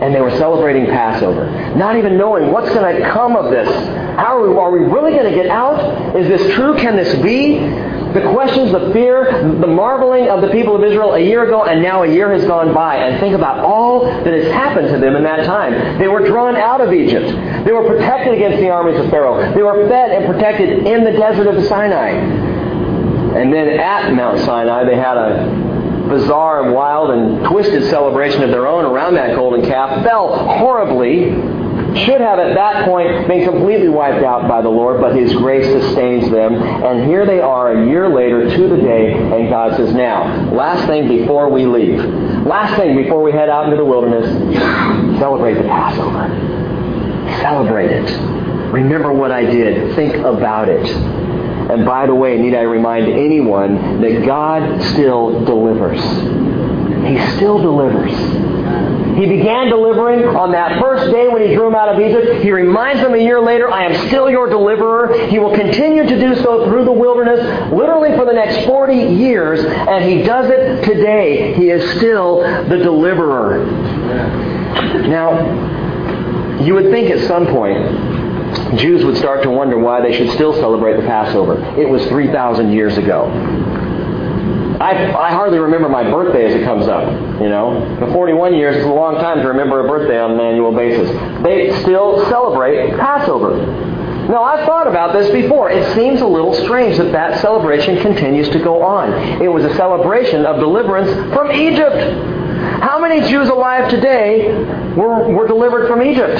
And they were celebrating Passover. Not even knowing what's going to come of this. How are we, are we really going to get out? Is this true? Can this be? The questions, the fear, the marveling of the people of Israel a year ago, and now a year has gone by. And think about all that has happened to them in that time. They were drawn out of Egypt. They were protected against the armies of Pharaoh. They were fed and protected in the desert of the Sinai. And then at Mount Sinai, they had a bizarre and wild and twisted celebration of their own around that golden calf, fell horribly, should have at that point been completely wiped out by the Lord, but His grace sustains them. And here they are a year later to the day, and God says, Now, last thing before we leave, last thing before we head out into the wilderness, celebrate the Passover. Celebrate it. Remember what I did. Think about it. And by the way, need I remind anyone that God still delivers. He still delivers. He began delivering on that first day when he drew them out of Egypt. He reminds them a year later, I am still your deliverer. He will continue to do so through the wilderness, literally for the next 40 years, and he does it today. He is still the deliverer. Now, you would think at some point Jews would start to wonder why they should still celebrate the Passover. It was 3,000 years ago. I, I hardly remember my birthday as it comes up. You know, for 41 years is a long time to remember a birthday on an annual basis. They still celebrate Passover. Now, I've thought about this before. It seems a little strange that that celebration continues to go on. It was a celebration of deliverance from Egypt. How many Jews alive today were, were delivered from Egypt?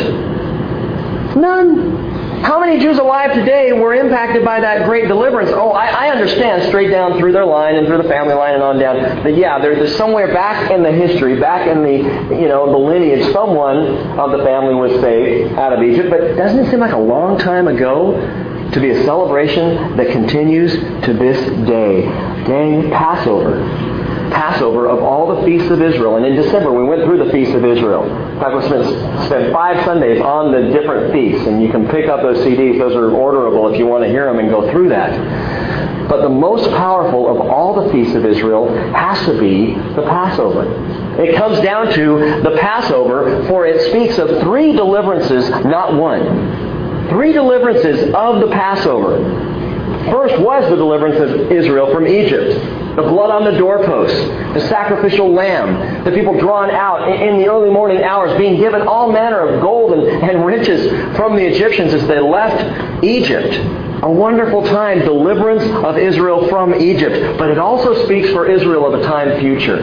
None. How many Jews alive today were impacted by that great deliverance? Oh, I, I, understand straight down through their line and through the family line and on down. But yeah, there, there's somewhere back in the history, back in the you know the lineage, someone of the family was saved out of Egypt. But doesn't it seem like a long time ago to be a celebration that continues to this day? Dang Passover. Passover of all the feasts of Israel. And in December, we went through the feasts of Israel. In fact, we spent, spent five Sundays on the different feasts, and you can pick up those CDs. Those are orderable if you want to hear them and go through that. But the most powerful of all the feasts of Israel has to be the Passover. it comes down to the Passover, for it speaks of three deliverances, not one. Three deliverances of the Passover. First was the deliverance of Israel from Egypt the blood on the doorposts, the sacrificial lamb, the people drawn out in the early morning hours, being given all manner of gold and, and riches from the Egyptians as they left Egypt. A wonderful time, deliverance of Israel from Egypt. But it also speaks for Israel of a time future,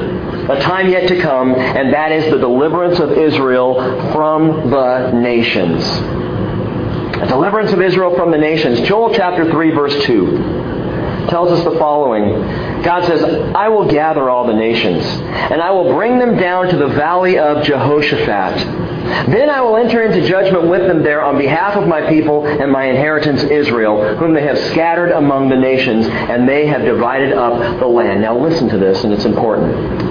a time yet to come, and that is the deliverance of Israel from the nations. A deliverance of Israel from the nations. Joel chapter 3, verse 2 tells us the following. God says, I will gather all the nations, and I will bring them down to the valley of Jehoshaphat. Then I will enter into judgment with them there on behalf of my people and my inheritance Israel, whom they have scattered among the nations, and they have divided up the land. Now listen to this, and it's important.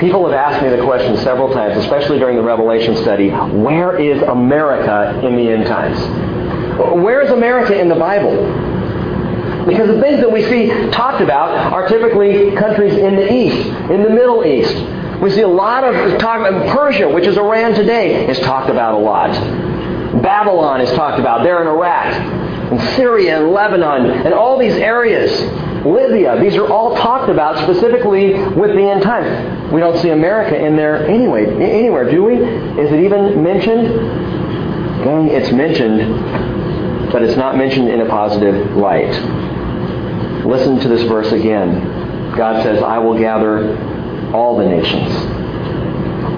People have asked me the question several times, especially during the Revelation study, where is America in the end times? Where is America in the Bible? Because the things that we see talked about are typically countries in the East, in the Middle East. We see a lot of talk about Persia, which is Iran today, is talked about a lot. Babylon is talked about. They're in Iraq, and Syria and Lebanon, and all these areas. Libya, these are all talked about specifically with the end times. We don't see America in there anyway, anywhere, do we? Is it even mentioned? It's mentioned, but it's not mentioned in a positive light. Listen to this verse again. God says, I will gather all the nations.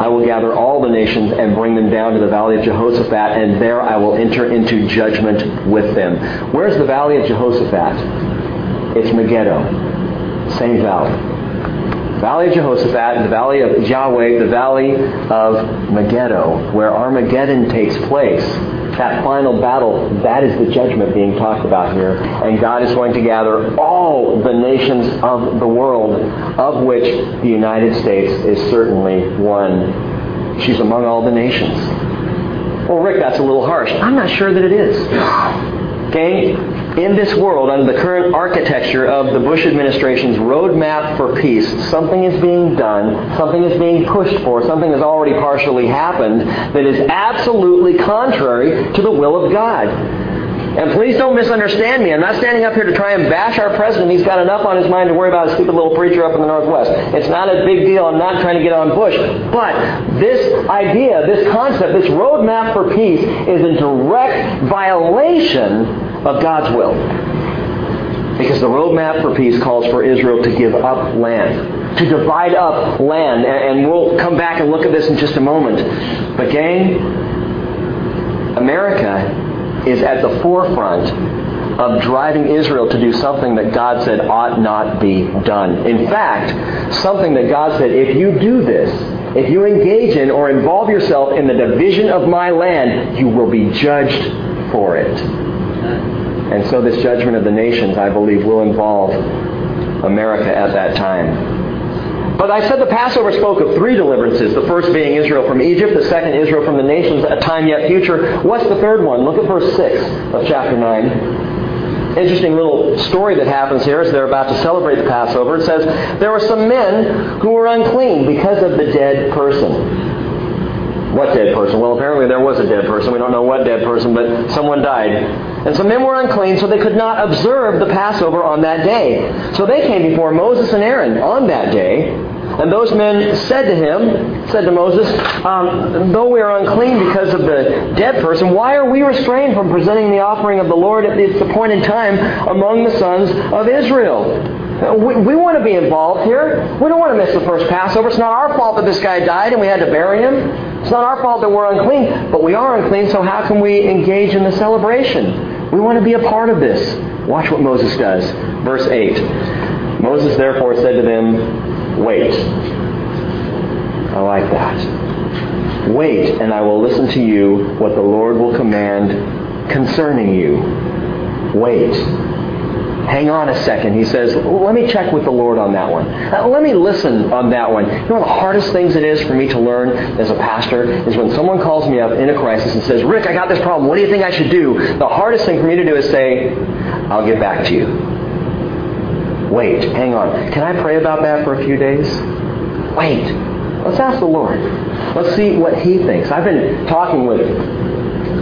I will gather all the nations and bring them down to the valley of Jehoshaphat, and there I will enter into judgment with them. Where's the valley of Jehoshaphat? It's Megiddo. Same valley. Valley of Jehoshaphat, the valley of Yahweh, the valley of Megiddo, where Armageddon takes place that final battle, that is the judgment being talked about here. And God is going to gather all the nations of the world, of which the United States is certainly one. She's among all the nations. Well, Rick, that's a little harsh. I'm not sure that it is. Okay? In this world, under the current architecture of the Bush administration's roadmap for peace, something is being done, something is being pushed for, something has already partially happened that is absolutely contrary to the will of God. And please don't misunderstand me. I'm not standing up here to try and bash our president. He's got enough on his mind to worry about a stupid little preacher up in the Northwest. It's not a big deal. I'm not trying to get on Bush. But this idea, this concept, this roadmap for peace is in direct violation of God's will. Because the roadmap for peace calls for Israel to give up land, to divide up land. And we'll come back and look at this in just a moment. But, gang, America is at the forefront of driving Israel to do something that God said ought not be done. In fact, something that God said, if you do this, if you engage in or involve yourself in the division of my land, you will be judged for it. And so this judgment of the nations, I believe, will involve America at that time. But I said the Passover spoke of three deliverances. The first being Israel from Egypt, the second Israel from the nations, a time yet future. What's the third one? Look at verse 6 of chapter 9. Interesting little story that happens here as they're about to celebrate the Passover. It says, There were some men who were unclean because of the dead person. What dead person? Well, apparently there was a dead person. We don't know what dead person, but someone died. And some men were unclean, so they could not observe the Passover on that day. So they came before Moses and Aaron on that day. And those men said to him, said to Moses, um, though we are unclean because of the dead person, why are we restrained from presenting the offering of the Lord at this appointed time among the sons of Israel? We, we want to be involved here. We don't want to miss the first Passover. It's not our fault that this guy died and we had to bury him. It's not our fault that we're unclean, but we are unclean, so how can we engage in the celebration? We want to be a part of this. Watch what Moses does. Verse 8. Moses therefore said to them, Wait. I like that. Wait, and I will listen to you what the Lord will command concerning you. Wait. Hang on a second. He says, let me check with the Lord on that one. Uh, let me listen on that one. You know, the hardest things it is for me to learn as a pastor is when someone calls me up in a crisis and says, Rick, I got this problem. What do you think I should do? The hardest thing for me to do is say, I'll get back to you. Wait, hang on. Can I pray about that for a few days? Wait. Let's ask the Lord. Let's see what He thinks. I've been talking with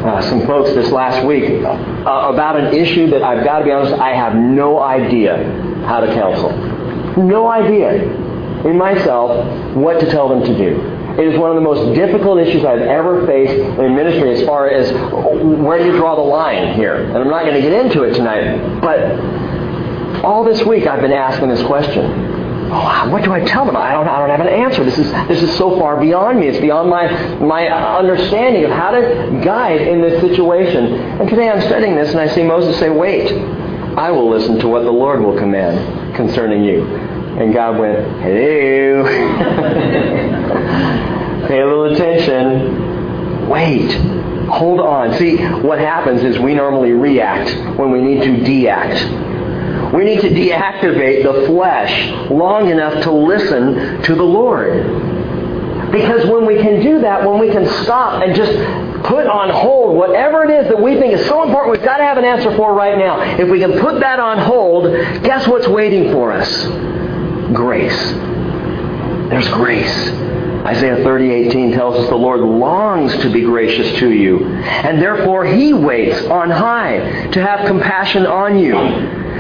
uh, some folks this last week uh, about an issue that I've got to be honest, I have no idea how to counsel. No idea in myself what to tell them to do. It is one of the most difficult issues I've ever faced in ministry as far as where do you draw the line here. And I'm not going to get into it tonight, but all this week I've been asking this question. Oh, what do I tell them? I don't, I don't have an answer. This is, this is so far beyond me. It's beyond my, my understanding of how to guide in this situation. And today I'm studying this and I see Moses say, wait, I will listen to what the Lord will command concerning you. And God went, hello. Pay a little attention. Wait. Hold on. See, what happens is we normally react when we need to deact. We need to deactivate the flesh long enough to listen to the Lord. Because when we can do that, when we can stop and just put on hold whatever it is that we think is so important, we've got to have an answer for right now. If we can put that on hold, guess what's waiting for us? Grace. There's grace. Isaiah 30:18 tells us the Lord longs to be gracious to you, and therefore he waits on high to have compassion on you.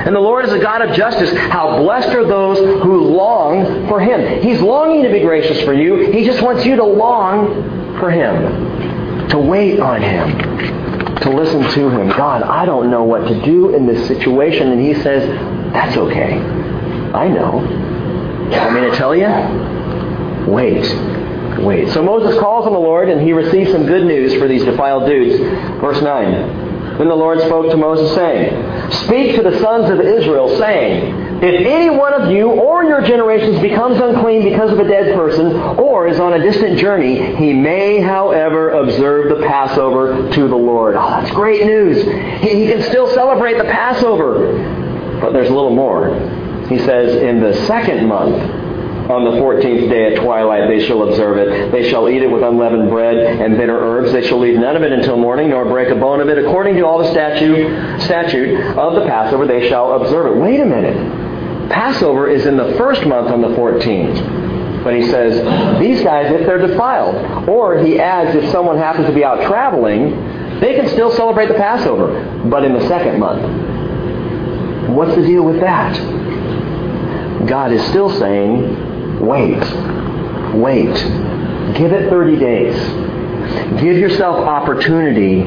And the Lord is a God of justice. How blessed are those who long for Him. He's longing to be gracious for you. He just wants you to long for Him, to wait on Him, to listen to Him. God, I don't know what to do in this situation. And He says, That's okay. I know. Want me to tell you? Wait. Wait. So Moses calls on the Lord and he receives some good news for these defiled dudes. Verse 9. Then the Lord spoke to Moses, saying, Speak to the sons of Israel, saying, If any one of you or your generations becomes unclean because of a dead person, or is on a distant journey, he may, however, observe the Passover to the Lord. Oh, that's great news. He, he can still celebrate the Passover. But there's a little more. He says, In the second month, on the fourteenth day at twilight they shall observe it. They shall eat it with unleavened bread and bitter herbs. They shall leave none of it until morning, nor break a bone of it. According to all the statute, statute of the Passover, they shall observe it. Wait a minute. Passover is in the first month on the 14th. But he says, these guys, if they're defiled, or he adds, if someone happens to be out traveling, they can still celebrate the Passover, but in the second month. What's the deal with that? God is still saying, Wait. Wait. Give it 30 days. Give yourself opportunity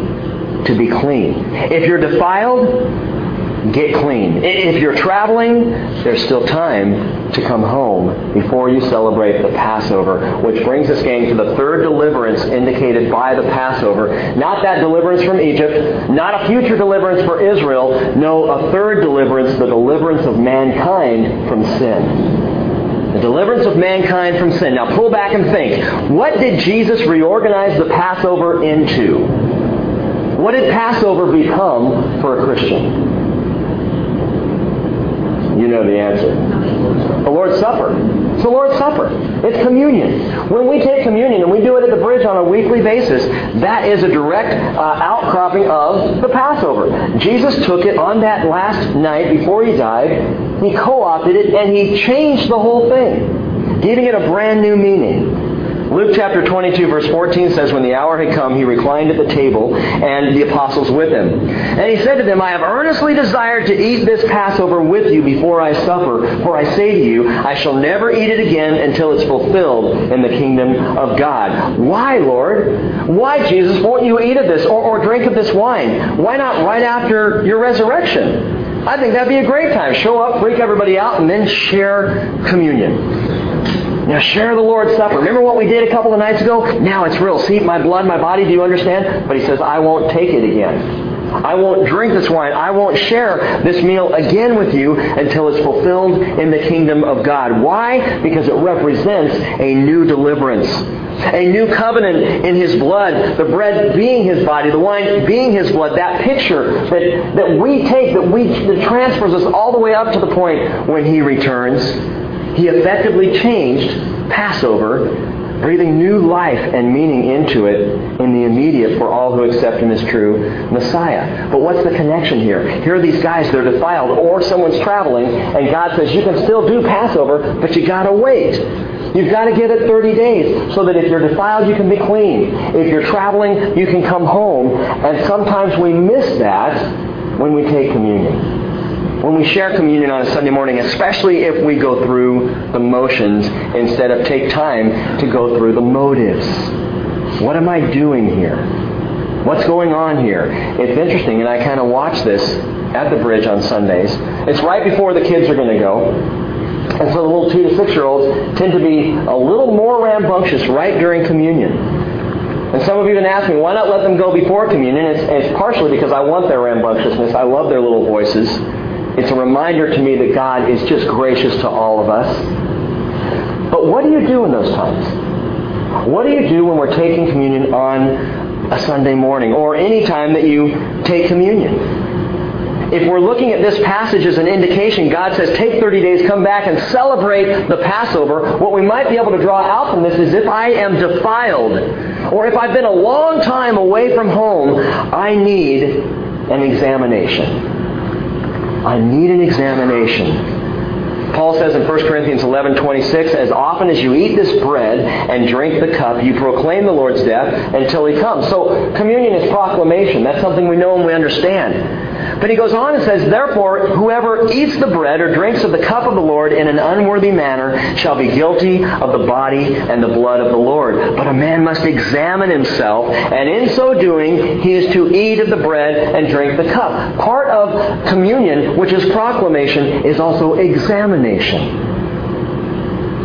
to be clean. If you're defiled, get clean. If you're traveling, there's still time to come home before you celebrate the Passover, which brings us, gang, to the third deliverance indicated by the Passover. Not that deliverance from Egypt, not a future deliverance for Israel, no, a third deliverance, the deliverance of mankind from sin. The deliverance of mankind from sin. Now pull back and think. What did Jesus reorganize the Passover into? What did Passover become for a Christian? You know the answer. The Lord's Supper. It's the Lord's Supper. It's communion. When we take communion and we do it at the bridge on a weekly basis, that is a direct uh, outcropping of the Passover. Jesus took it on that last night before he died he co-opted it and he changed the whole thing, giving it a brand new meaning. Luke chapter 22 verse 14 says, When the hour had come, he reclined at the table and the apostles with him. And he said to them, I have earnestly desired to eat this Passover with you before I suffer. For I say to you, I shall never eat it again until it's fulfilled in the kingdom of God. Why, Lord? Why, Jesus, won't you eat of this or, or drink of this wine? Why not right after your resurrection? I think that'd be a great time. Show up, freak everybody out, and then share communion. Now share the Lord's Supper. Remember what we did a couple of nights ago? Now it's real. See my blood, my body. Do you understand? But he says, I won't take it again. I won't drink this wine. I won't share this meal again with you until it's fulfilled in the kingdom of God. Why? Because it represents a new deliverance a new covenant in his blood, the bread being his body, the wine being his blood, that picture that, that we take, that we that transfers us all the way up to the point when he returns. He effectively changed Passover, breathing new life and meaning into it in the immediate for all who accept him as true Messiah. But what's the connection here? Here are these guys, they're defiled, or someone's traveling, and God says, you can still do Passover, but you gotta wait. You've got to get it 30 days so that if you're defiled, you can be clean. If you're traveling, you can come home. And sometimes we miss that when we take communion when we share communion on a Sunday morning, especially if we go through the motions instead of take time to go through the motives. What am I doing here? What's going on here? It's interesting, and I kind of watch this at the bridge on Sundays. It's right before the kids are going to go. And so the little two to six year olds tend to be a little more rambunctious right during communion. And some of you have been asking, why not let them go before communion? It's, it's partially because I want their rambunctiousness. I love their little voices. It's a reminder to me that God is just gracious to all of us. But what do you do in those times? What do you do when we're taking communion on a Sunday morning or any time that you take communion? If we're looking at this passage as an indication, God says, take 30 days, come back and celebrate the Passover. What we might be able to draw out from this is if I am defiled, or if I've been a long time away from home, I need an examination. I need an examination. Paul says in 1 Corinthians 11, 26, as often as you eat this bread and drink the cup, you proclaim the Lord's death until he comes. So communion is proclamation. That's something we know and we understand. But he goes on and says, Therefore, whoever eats the bread or drinks of the cup of the Lord in an unworthy manner shall be guilty of the body and the blood of the Lord. But a man must examine himself, and in so doing, he is to eat of the bread and drink the cup. Part of communion, which is proclamation, is also examination.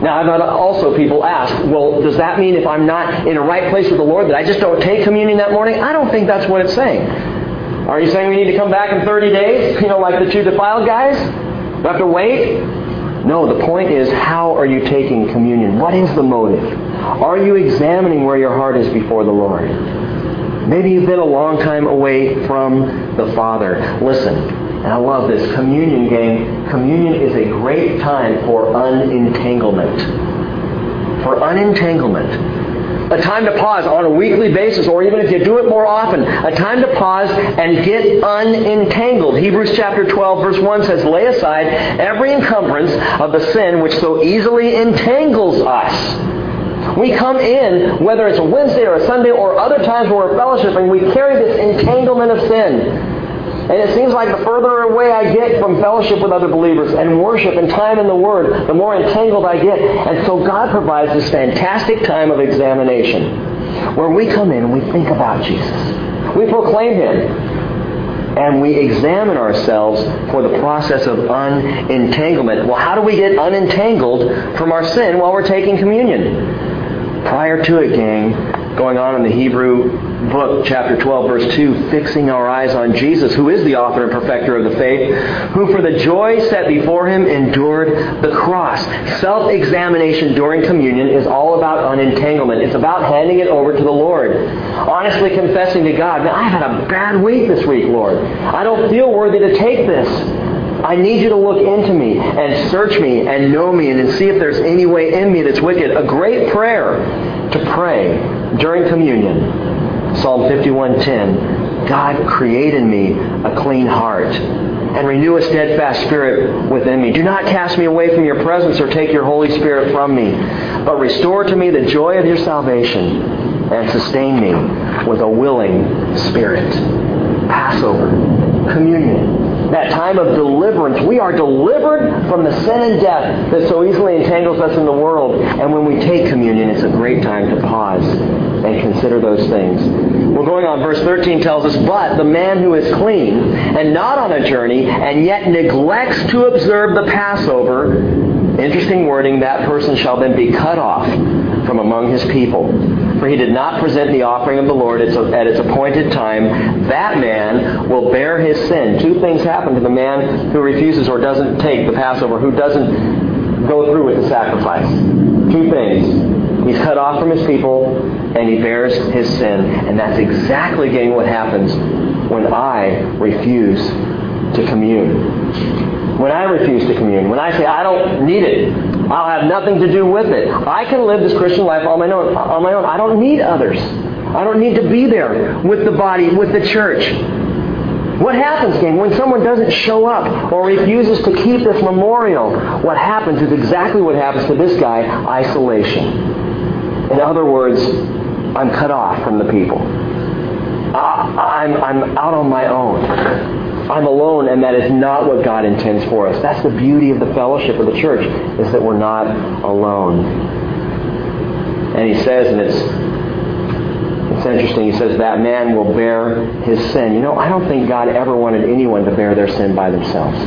Now, I've had also people ask, well, does that mean if I'm not in a right place with the Lord that I just don't take communion that morning? I don't think that's what it's saying. Are you saying we need to come back in 30 days? You know, like the two defiled guys? We have to wait? No, the point is, how are you taking communion? What is the motive? Are you examining where your heart is before the Lord? Maybe you've been a long time away from the Father. Listen, and I love this communion game. Communion is a great time for unentanglement. For unentanglement a time to pause on a weekly basis, or even if you do it more often, a time to pause and get unentangled. Hebrews chapter 12, verse 1 says, Lay aside every encumbrance of the sin which so easily entangles us. We come in, whether it's a Wednesday or a Sunday or other times where we're fellowshipping, we carry this entanglement of sin. And it seems like the further away I get from fellowship with other believers and worship and time in the Word, the more entangled I get. And so God provides this fantastic time of examination where we come in and we think about Jesus. We proclaim Him. And we examine ourselves for the process of unentanglement. Well, how do we get unentangled from our sin while we're taking communion? Prior to it, gang, going on in the Hebrew book, chapter 12, verse 2, fixing our eyes on Jesus, who is the author and perfecter of the faith, who for the joy set before him endured the cross. Self examination during communion is all about unentanglement. It's about handing it over to the Lord. Honestly confessing to God, man, I've had a bad week this week, Lord. I don't feel worthy to take this. I need you to look into me and search me and know me and see if there's any way in me that's wicked. A great prayer to pray during communion. Psalm 51:10, God create in me a clean heart and renew a steadfast spirit within me. Do not cast me away from your presence or take your Holy Spirit from me, but restore to me the joy of your salvation and sustain me with a willing spirit. Passover, communion, that time of deliverance. We are delivered from the sin and death that so easily entangles us in the world. And when we take communion, it's a great time to pause and consider those things. Well, going on, verse 13 tells us, But the man who is clean and not on a journey and yet neglects to observe the Passover, interesting wording, that person shall then be cut off from among his people for he did not present the offering of the Lord at its appointed time, that man will bear his sin. Two things happen to the man who refuses or doesn't take the Passover, who doesn't go through with the sacrifice. Two things. He's cut off from his people, and he bears his sin. And that's exactly getting what happens when I refuse to commune. When I refuse to commune, when I say I don't need it, I'll have nothing to do with it. I can live this Christian life on my own. On my own. I don't need others. I don't need to be there with the body, with the church. What happens, gang, when someone doesn't show up or refuses to keep this memorial? What happens is exactly what happens to this guy isolation. In other words, I'm cut off from the people. I'm, I'm out on my own. I'm alone, and that is not what God intends for us. That's the beauty of the fellowship of the church, is that we're not alone. And he says, and it's it's interesting. He says that man will bear his sin. You know, I don't think God ever wanted anyone to bear their sin by themselves.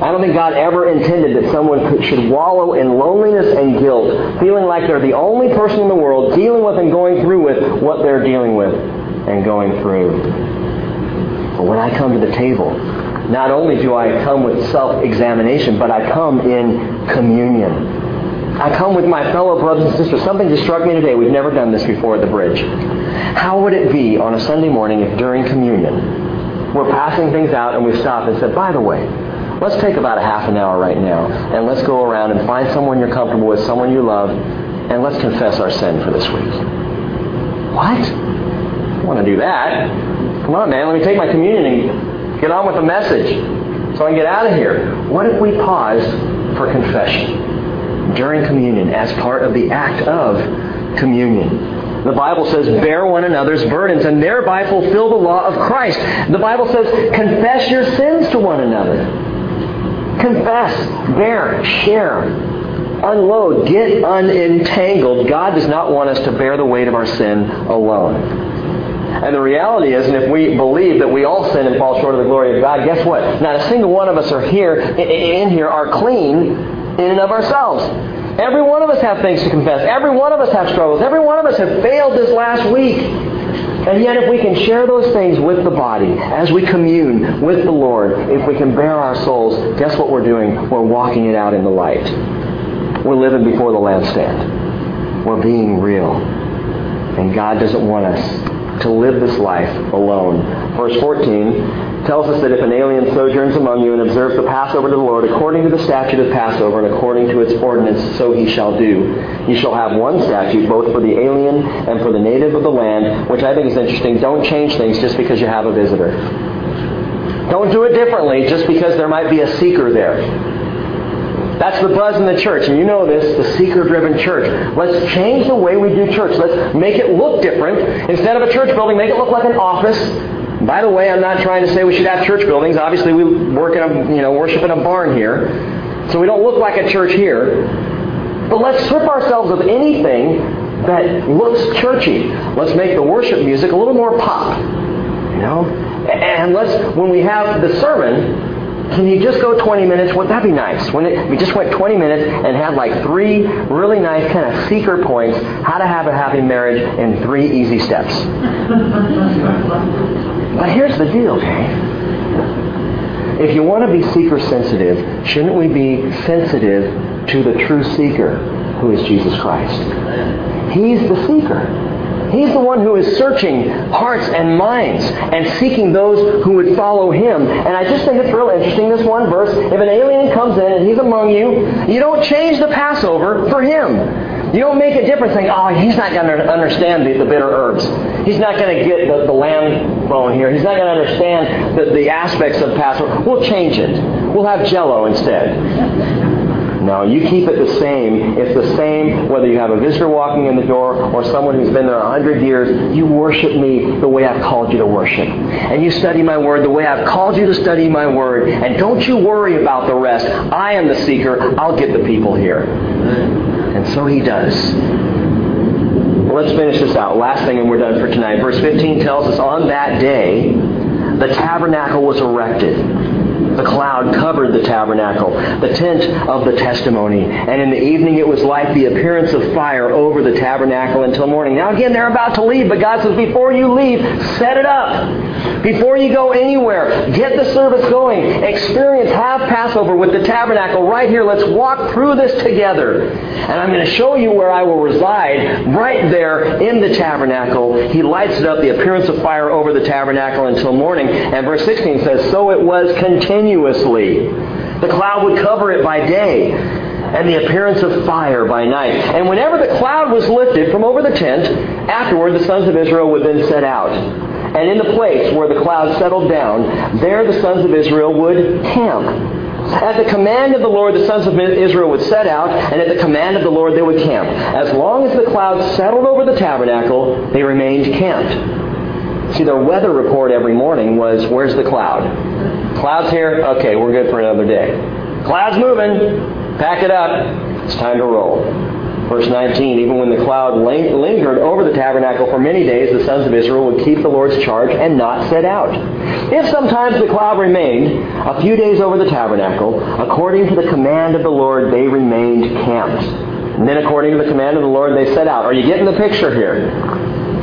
I don't think God ever intended that someone should wallow in loneliness and guilt, feeling like they're the only person in the world dealing with and going through with what they're dealing with and going through. But when I come to the table, not only do I come with self-examination, but I come in communion. I come with my fellow brothers and sisters. Something just struck me today. We've never done this before at the bridge. How would it be on a Sunday morning if during communion we're passing things out and we stop and said, by the way, let's take about a half an hour right now and let's go around and find someone you're comfortable with, someone you love, and let's confess our sin for this week. What? I want to do that. Come on, man. Let me take my communion and get on with the message so I can get out of here. What if we pause for confession? during communion as part of the act of communion. The Bible says, bear one another's burdens and thereby fulfill the law of Christ. The Bible says, confess your sins to one another. Confess, bear, share, unload, get unentangled. God does not want us to bear the weight of our sin alone. And the reality is, and if we believe that we all sin and fall short of the glory of God, guess what? Not a single one of us are here in here are clean in and of ourselves. Every one of us have things to confess. Every one of us have struggles. Every one of us have failed this last week. And yet, if we can share those things with the body, as we commune with the Lord, if we can bare our souls, guess what we're doing? We're walking it out in the light. We're living before the lampstand. We're being real. And God doesn't want us to live this life alone. Verse 14 tells us that if an alien sojourns among you and observes the Passover to the Lord according to the statute of Passover and according to its ordinance, so he shall do. You shall have one statute both for the alien and for the native of the land, which I think is interesting. Don't change things just because you have a visitor. Don't do it differently just because there might be a seeker there. That's the buzz in the church, and you know this, the seeker-driven church. Let's change the way we do church. Let's make it look different. Instead of a church building, make it look like an office. By the way, I'm not trying to say we should have church buildings. Obviously, we work in a, you know, worship in a barn here. So we don't look like a church here. But let's strip ourselves of anything that looks churchy. Let's make the worship music a little more pop. You know? And let's, when we have the sermon, can you just go 20 minutes? Wouldn't that be nice? When it, we just went 20 minutes and had like three really nice kind of seeker points, how to have a happy marriage in three easy steps. but here's the deal, okay? If you want to be seeker sensitive, shouldn't we be sensitive to the true seeker, who is Jesus Christ? He's the seeker. He's the one who is searching hearts and minds and seeking those who would follow him. And I just think it's real interesting, this one verse. If an alien comes in and he's among you, you don't change the Passover for him. You don't make a difference saying, oh, he's not going to understand the, the, bitter herbs. He's not going to get the, the lamb bone here. He's not going to understand the, the aspects of Passover. We'll change it. We'll have jello instead. No, you keep it the same. It's the same whether you have a visitor walking in the door or someone who's been there a hundred years. You worship me the way I've called you to worship. And you study my word the way I've called you to study my word. And don't you worry about the rest. I am the seeker. I'll get the people here. And so he does. Let's finish this out. Last thing, and we're done for tonight. Verse 15 tells us on that day, the tabernacle was erected the cloud covered the tabernacle, the tent of the testimony. And in the evening it was like the appearance of fire over the tabernacle until morning. Now again, they're about to leave, but God says, before you leave, set it up. Before you go anywhere, get the service going. Experience, have Passover with the tabernacle right here. Let's walk through this together. And I'm going to show you where I will reside right there in the tabernacle. He lights it up, the appearance of fire over the tabernacle until morning. And verse 16 says, So it was continuously. The cloud would cover it by day, and the appearance of fire by night. And whenever the cloud was lifted from over the tent, afterward the sons of Israel would then set out. And in the place where the cloud settled down, there the sons of Israel would camp. At the command of the Lord, the sons of Israel would set out, and at the command of the Lord, they would camp. As long as the cloud settled over the tabernacle, they remained camped. See, their weather report every morning was, Where's the cloud? Cloud's here? Okay, we're good for another day. Cloud's moving. Pack it up. It's time to roll. Verse 19, even when the cloud lingered over the tabernacle for many days, the sons of Israel would keep the Lord's charge and not set out. If sometimes the cloud remained a few days over the tabernacle, according to the command of the Lord, they remained camped. And then according to the command of the Lord, they set out. Are you getting the picture here?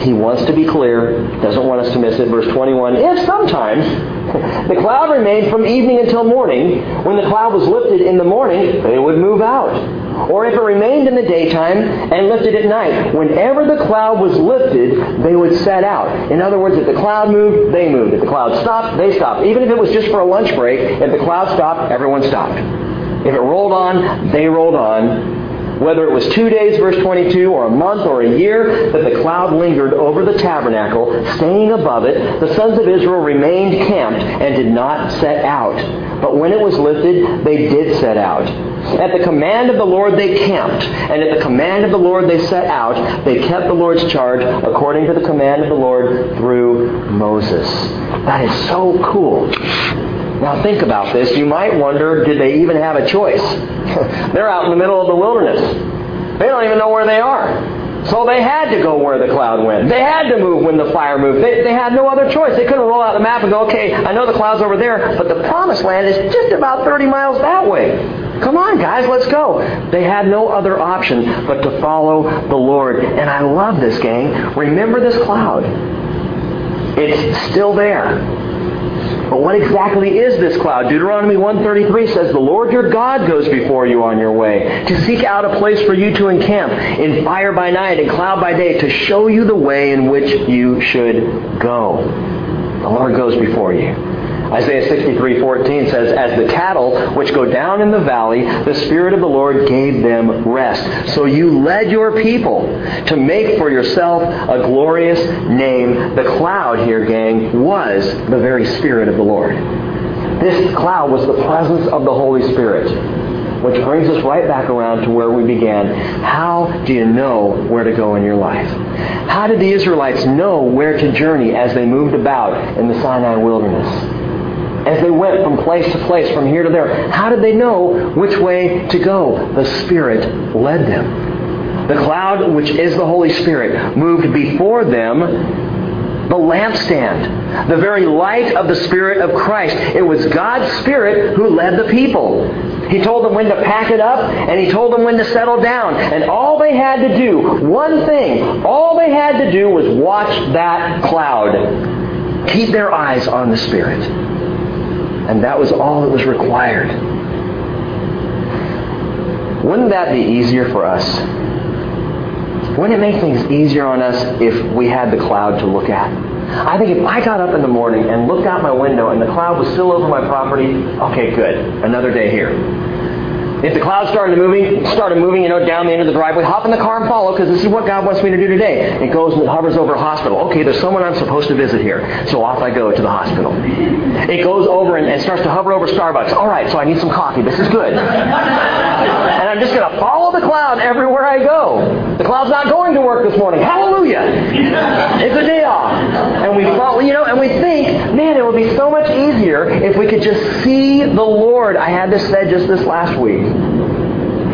He wants to be clear, doesn't want us to miss it. Verse 21, if sometimes the cloud remained from evening until morning, when the cloud was lifted in the morning, they would move out or if it remained in the daytime and lifted at night. Whenever the cloud was lifted, they would set out. In other words, if the cloud moved, they moved. If the cloud stopped, they stopped. Even if it was just for a lunch break, if the cloud stopped, everyone stopped. If it rolled on, they rolled on. Whether it was two days, verse 22, or a month or a year that the cloud lingered over the tabernacle, staying above it, the sons of Israel remained camped and did not set out. But when it was lifted, they did set out. At the command of the Lord they camped, and at the command of the Lord they set out. They kept the Lord's charge according to the command of the Lord through Moses. That is so cool. Now think about this. You might wonder, did they even have a choice? They're out in the middle of the wilderness. They don't even know where they are. So they had to go where the cloud went. They had to move when the fire moved. They, they had no other choice. They couldn't roll out the map and go, okay, I know the cloud's over there, but the promised land is just about 30 miles that way. Come on, guys, let's go. They had no other option but to follow the Lord. And I love this, gang. Remember this cloud. It's still there. But what exactly is this cloud? Deuteronomy 133 says, The Lord your God goes before you on your way, to seek out a place for you to encamp, in fire by night and cloud by day, to show you the way in which you should go. The Lord goes before you. Isaiah 63:14 says, "As the cattle which go down in the valley, the spirit of the Lord gave them rest. So you led your people to make for yourself a glorious name." The cloud here, gang, was the very spirit of the Lord. This cloud was the presence of the Holy Spirit. Which brings us right back around to where we began. How do you know where to go in your life? How did the Israelites know where to journey as they moved about in the Sinai wilderness? As they went from place to place, from here to there. How did they know which way to go? The Spirit led them. The cloud, which is the Holy Spirit, moved before them the lampstand, the very light of the Spirit of Christ. It was God's Spirit who led the people. He told them when to pack it up, and He told them when to settle down. And all they had to do, one thing, all they had to do was watch that cloud. Keep their eyes on the Spirit. And that was all that was required. Wouldn't that be easier for us? Wouldn't it make things easier on us if we had the cloud to look at? I think if I got up in the morning and looked out my window and the cloud was still over my property, okay, good. Another day here. If the cloud started moving, started moving, you know, down the end of the driveway, hop in the car and follow because this is what God wants me to do today. It goes and it hovers over a hospital. Okay, there's someone I'm supposed to visit here. So off I go to the hospital. It goes over and, and starts to hover over Starbucks. All right, so I need some coffee. This is good. and I'm just going to follow the cloud everywhere I go. The cloud's not going to work this morning. Hallelujah. It's a day off. And we follow, you know, and we think, man, it would be so much easier if we could just see the Lord. I had this said just this last week.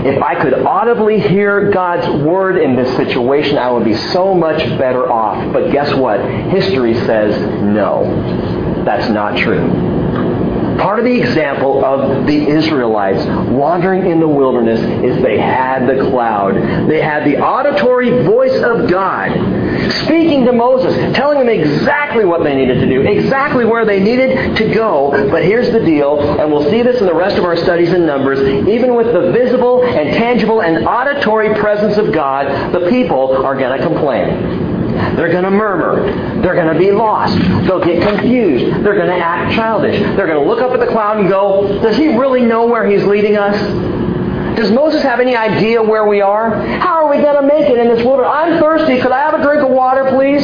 If I could audibly hear God's word in this situation, I would be so much better off. But guess what? History says no. That's not true. Part of the example of the Israelites wandering in the wilderness is they had the cloud. They had the auditory voice of God speaking to Moses, telling them exactly what they needed to do, exactly where they needed to go. But here's the deal, and we'll see this in the rest of our studies in Numbers. Even with the visible and tangible and auditory presence of God, the people are going to complain. They're going to murmur. They're going to be lost. They'll get confused. They're going to act childish. They're going to look up at the cloud and go, Does he really know where he's leading us? Does Moses have any idea where we are? How are we going to make it in this wilderness? I'm thirsty. Could I have a drink of water, please?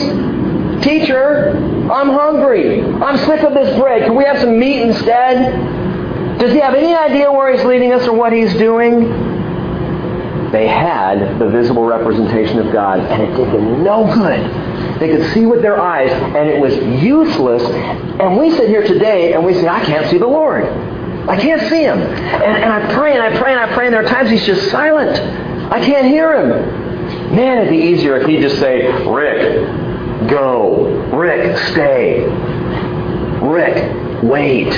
Teacher, I'm hungry. I'm sick of this bread. Can we have some meat instead? Does he have any idea where he's leading us or what he's doing? They had the visible representation of God, and it did them no good. They could see with their eyes, and it was useless. And we sit here today and we say, I can't see the Lord. I can't see him. And, and I pray and I pray and I pray, and there are times he's just silent. I can't hear him. Man, it'd be easier if he'd just say, Rick, go. Rick, stay. Rick, wait.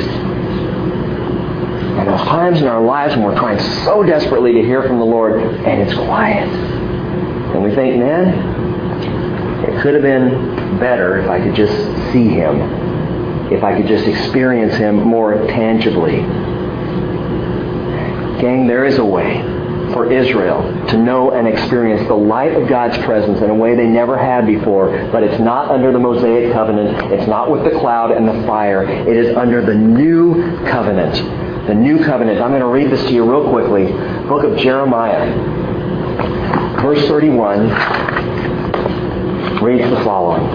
There's times in our lives when we're trying so desperately to hear from the Lord, and it's quiet. And we think, man, it could have been better if I could just see Him, if I could just experience Him more tangibly. Gang, there is a way for Israel to know and experience the light of God's presence in a way they never had before, but it's not under the Mosaic covenant. It's not with the cloud and the fire. It is under the new covenant the new covenant. I'm going to read this to you real quickly. Book of Jeremiah, verse 31, reads the following.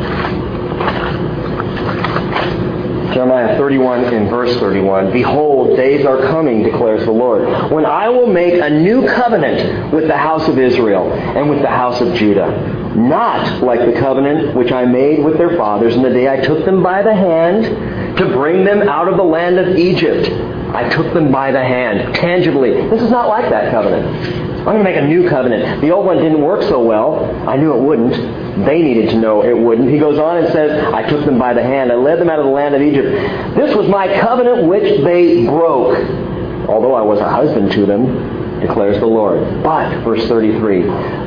Jeremiah 31 and verse 31. Behold, days are coming, declares the Lord, when I will make a new covenant with the house of Israel and with the house of Judah. Not like the covenant which I made with their fathers in the day I took them by the hand to bring them out of the land of Egypt I took them by the hand, tangibly. This is not like that covenant. I'm going to make a new covenant. The old one didn't work so well. I knew it wouldn't. They needed to know it wouldn't. He goes on and says, I took them by the hand. I led them out of the land of Egypt. This was my covenant which they broke, although I was a husband to them, declares the Lord. But, verse 33,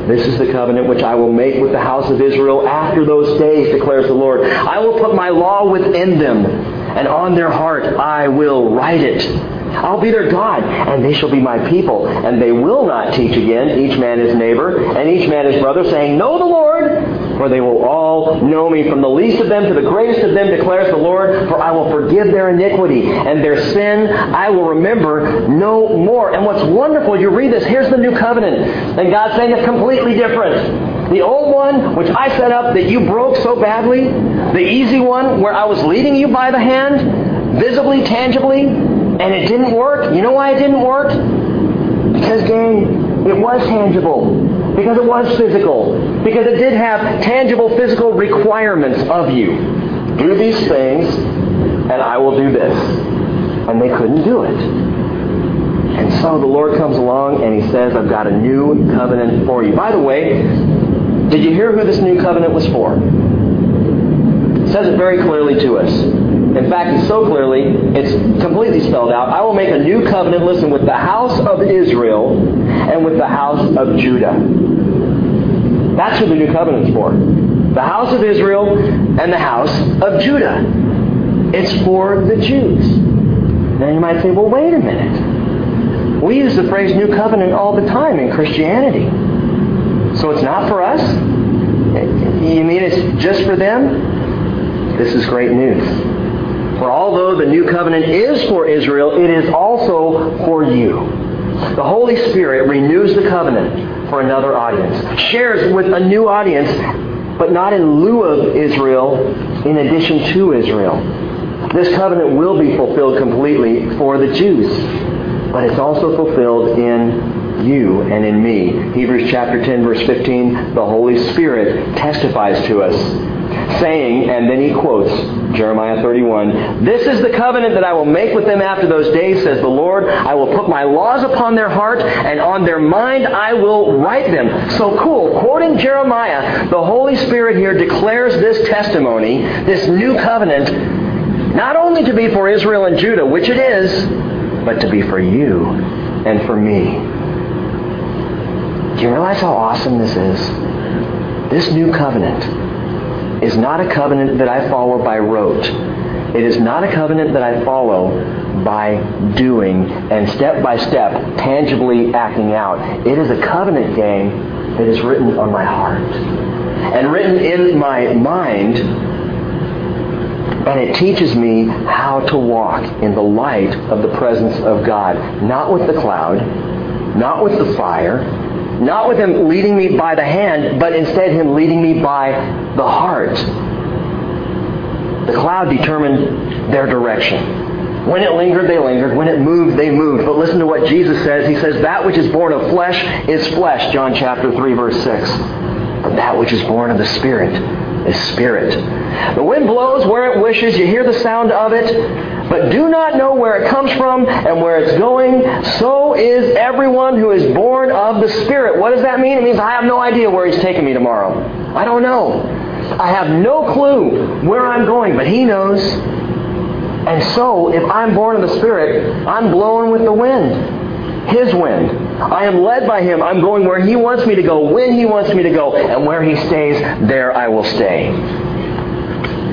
this is the covenant which I will make with the house of Israel after those days, declares the Lord. I will put my law within them and on their heart I will write it. I'll be their God, and they shall be my people. And they will not teach again, each man his neighbor, and each man his brother, saying, Know the Lord, for they will all know me, from the least of them to the greatest of them, declares the Lord, for I will forgive their iniquity, and their sin I will remember no more. And what's wonderful, you read this, here's the new covenant. And God's saying it's completely different. The old one, which I set up that you broke so badly, the easy one where I was leading you by the hand, visibly, tangibly, and it didn't work. You know why it didn't work? Because, gang, it was tangible. Because it was physical. Because it did have tangible physical requirements of you. Do these things, and I will do this. And they couldn't do it. And so the Lord comes along and he says, I've got a new covenant for you. By the way, did you hear who this new covenant was for? It says it very clearly to us. In fact, it's so clearly, it's completely spelled out. I will make a new covenant, listen, with the house of Israel and with the house of Judah. That's who the new covenant's for. The house of Israel and the house of Judah. It's for the Jews. Now you might say, well, wait a minute. We use the phrase new covenant all the time in Christianity. So it's not for us? You mean it's just for them? This is great news. For although the new covenant is for Israel, it is also for you. The Holy Spirit renews the covenant for another audience, shares with a new audience, but not in lieu of Israel, in addition to Israel. This covenant will be fulfilled completely for the Jews, but it's also fulfilled in you and in me. Hebrews chapter 10 verse 15, the Holy Spirit testifies to us, saying, and then he quotes Jeremiah 31, This is the covenant that I will make with them after those days, says the Lord. I will put my laws upon their heart, and on their mind I will write them. So cool. Quoting Jeremiah, the Holy Spirit here declares this testimony, this new covenant, not only to be for Israel and Judah, which it is, but to be for you and for me. Do you realize how awesome this is? This new covenant is not a covenant that I follow by rote. It is not a covenant that I follow by doing and step by step tangibly acting out. It is a covenant, gang, that is written on my heart and written in my mind and it teaches me how to walk in the light of the presence of God. Not with the cloud, not with the fire, not with him leading me by the hand, but instead him leading me by the heart. The cloud determined their direction. When it lingered, they lingered. When it moved, they moved. But listen to what Jesus says. He says, That which is born of flesh is flesh, John chapter 3, verse 6. But that which is born of the Spirit is spirit. The wind blows where it wishes. You hear the sound of it, but do not know where it comes from and where it's going. So is everyone who is born of the Spirit. What does that mean? It means I have no idea where He's taking me tomorrow. I don't know. I have no clue where I'm going, but He knows. And so, if I'm born of the Spirit, I'm blown with the wind. His wind. I am led by Him. I'm going where He wants me to go, when He wants me to go, and where He stays, there I will stay.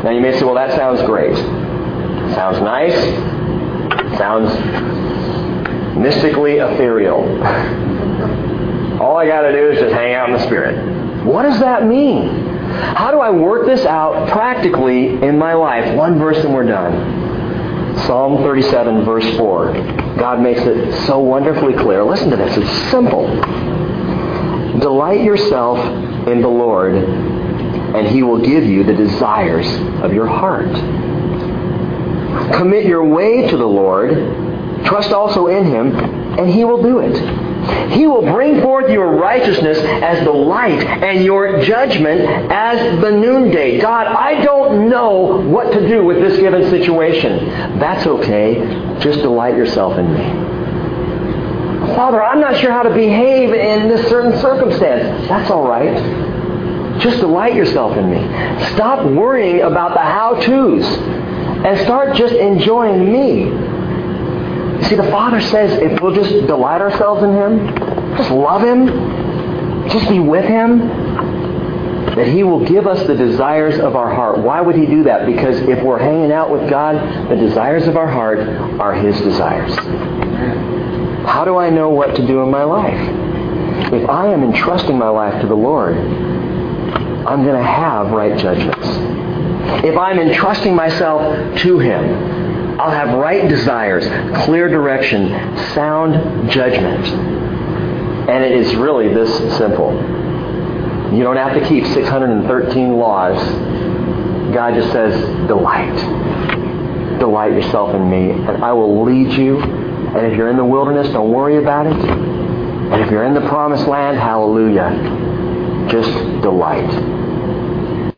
Now you may say, well, that sounds great. Sounds nice. Sounds mystically ethereal. All I got to do is just hang out in the Spirit. What does that mean? How do I work this out practically in my life? One verse and we're done. Psalm 37, verse 4. God makes it so wonderfully clear. Listen to this. It's simple. Delight yourself in the Lord, and He will give you the desires of your heart. Commit your way to the Lord. Trust also in Him, and He will do it. He will bring forth your righteousness as the light and your judgment as the noonday. God, I don't know what to do with this given situation. That's okay. Just delight yourself in me. Father, I'm not sure how to behave in this certain circumstance. That's all right. Just delight yourself in me. Stop worrying about the how-tos and start just enjoying me. See, the Father says if we'll just delight ourselves in Him, just love Him, just be with Him, that He will give us the desires of our heart. Why would He do that? Because if we're hanging out with God, the desires of our heart are His desires. How do I know what to do in my life? If I am entrusting my life to the Lord, I'm going to have right judgments. If I'm entrusting myself to Him, I'll have right desires, clear direction, sound judgment. And it is really this simple. You don't have to keep 613 laws. God just says, delight. Delight yourself in me, and I will lead you. And if you're in the wilderness, don't worry about it. And if you're in the promised land, hallelujah. Just delight.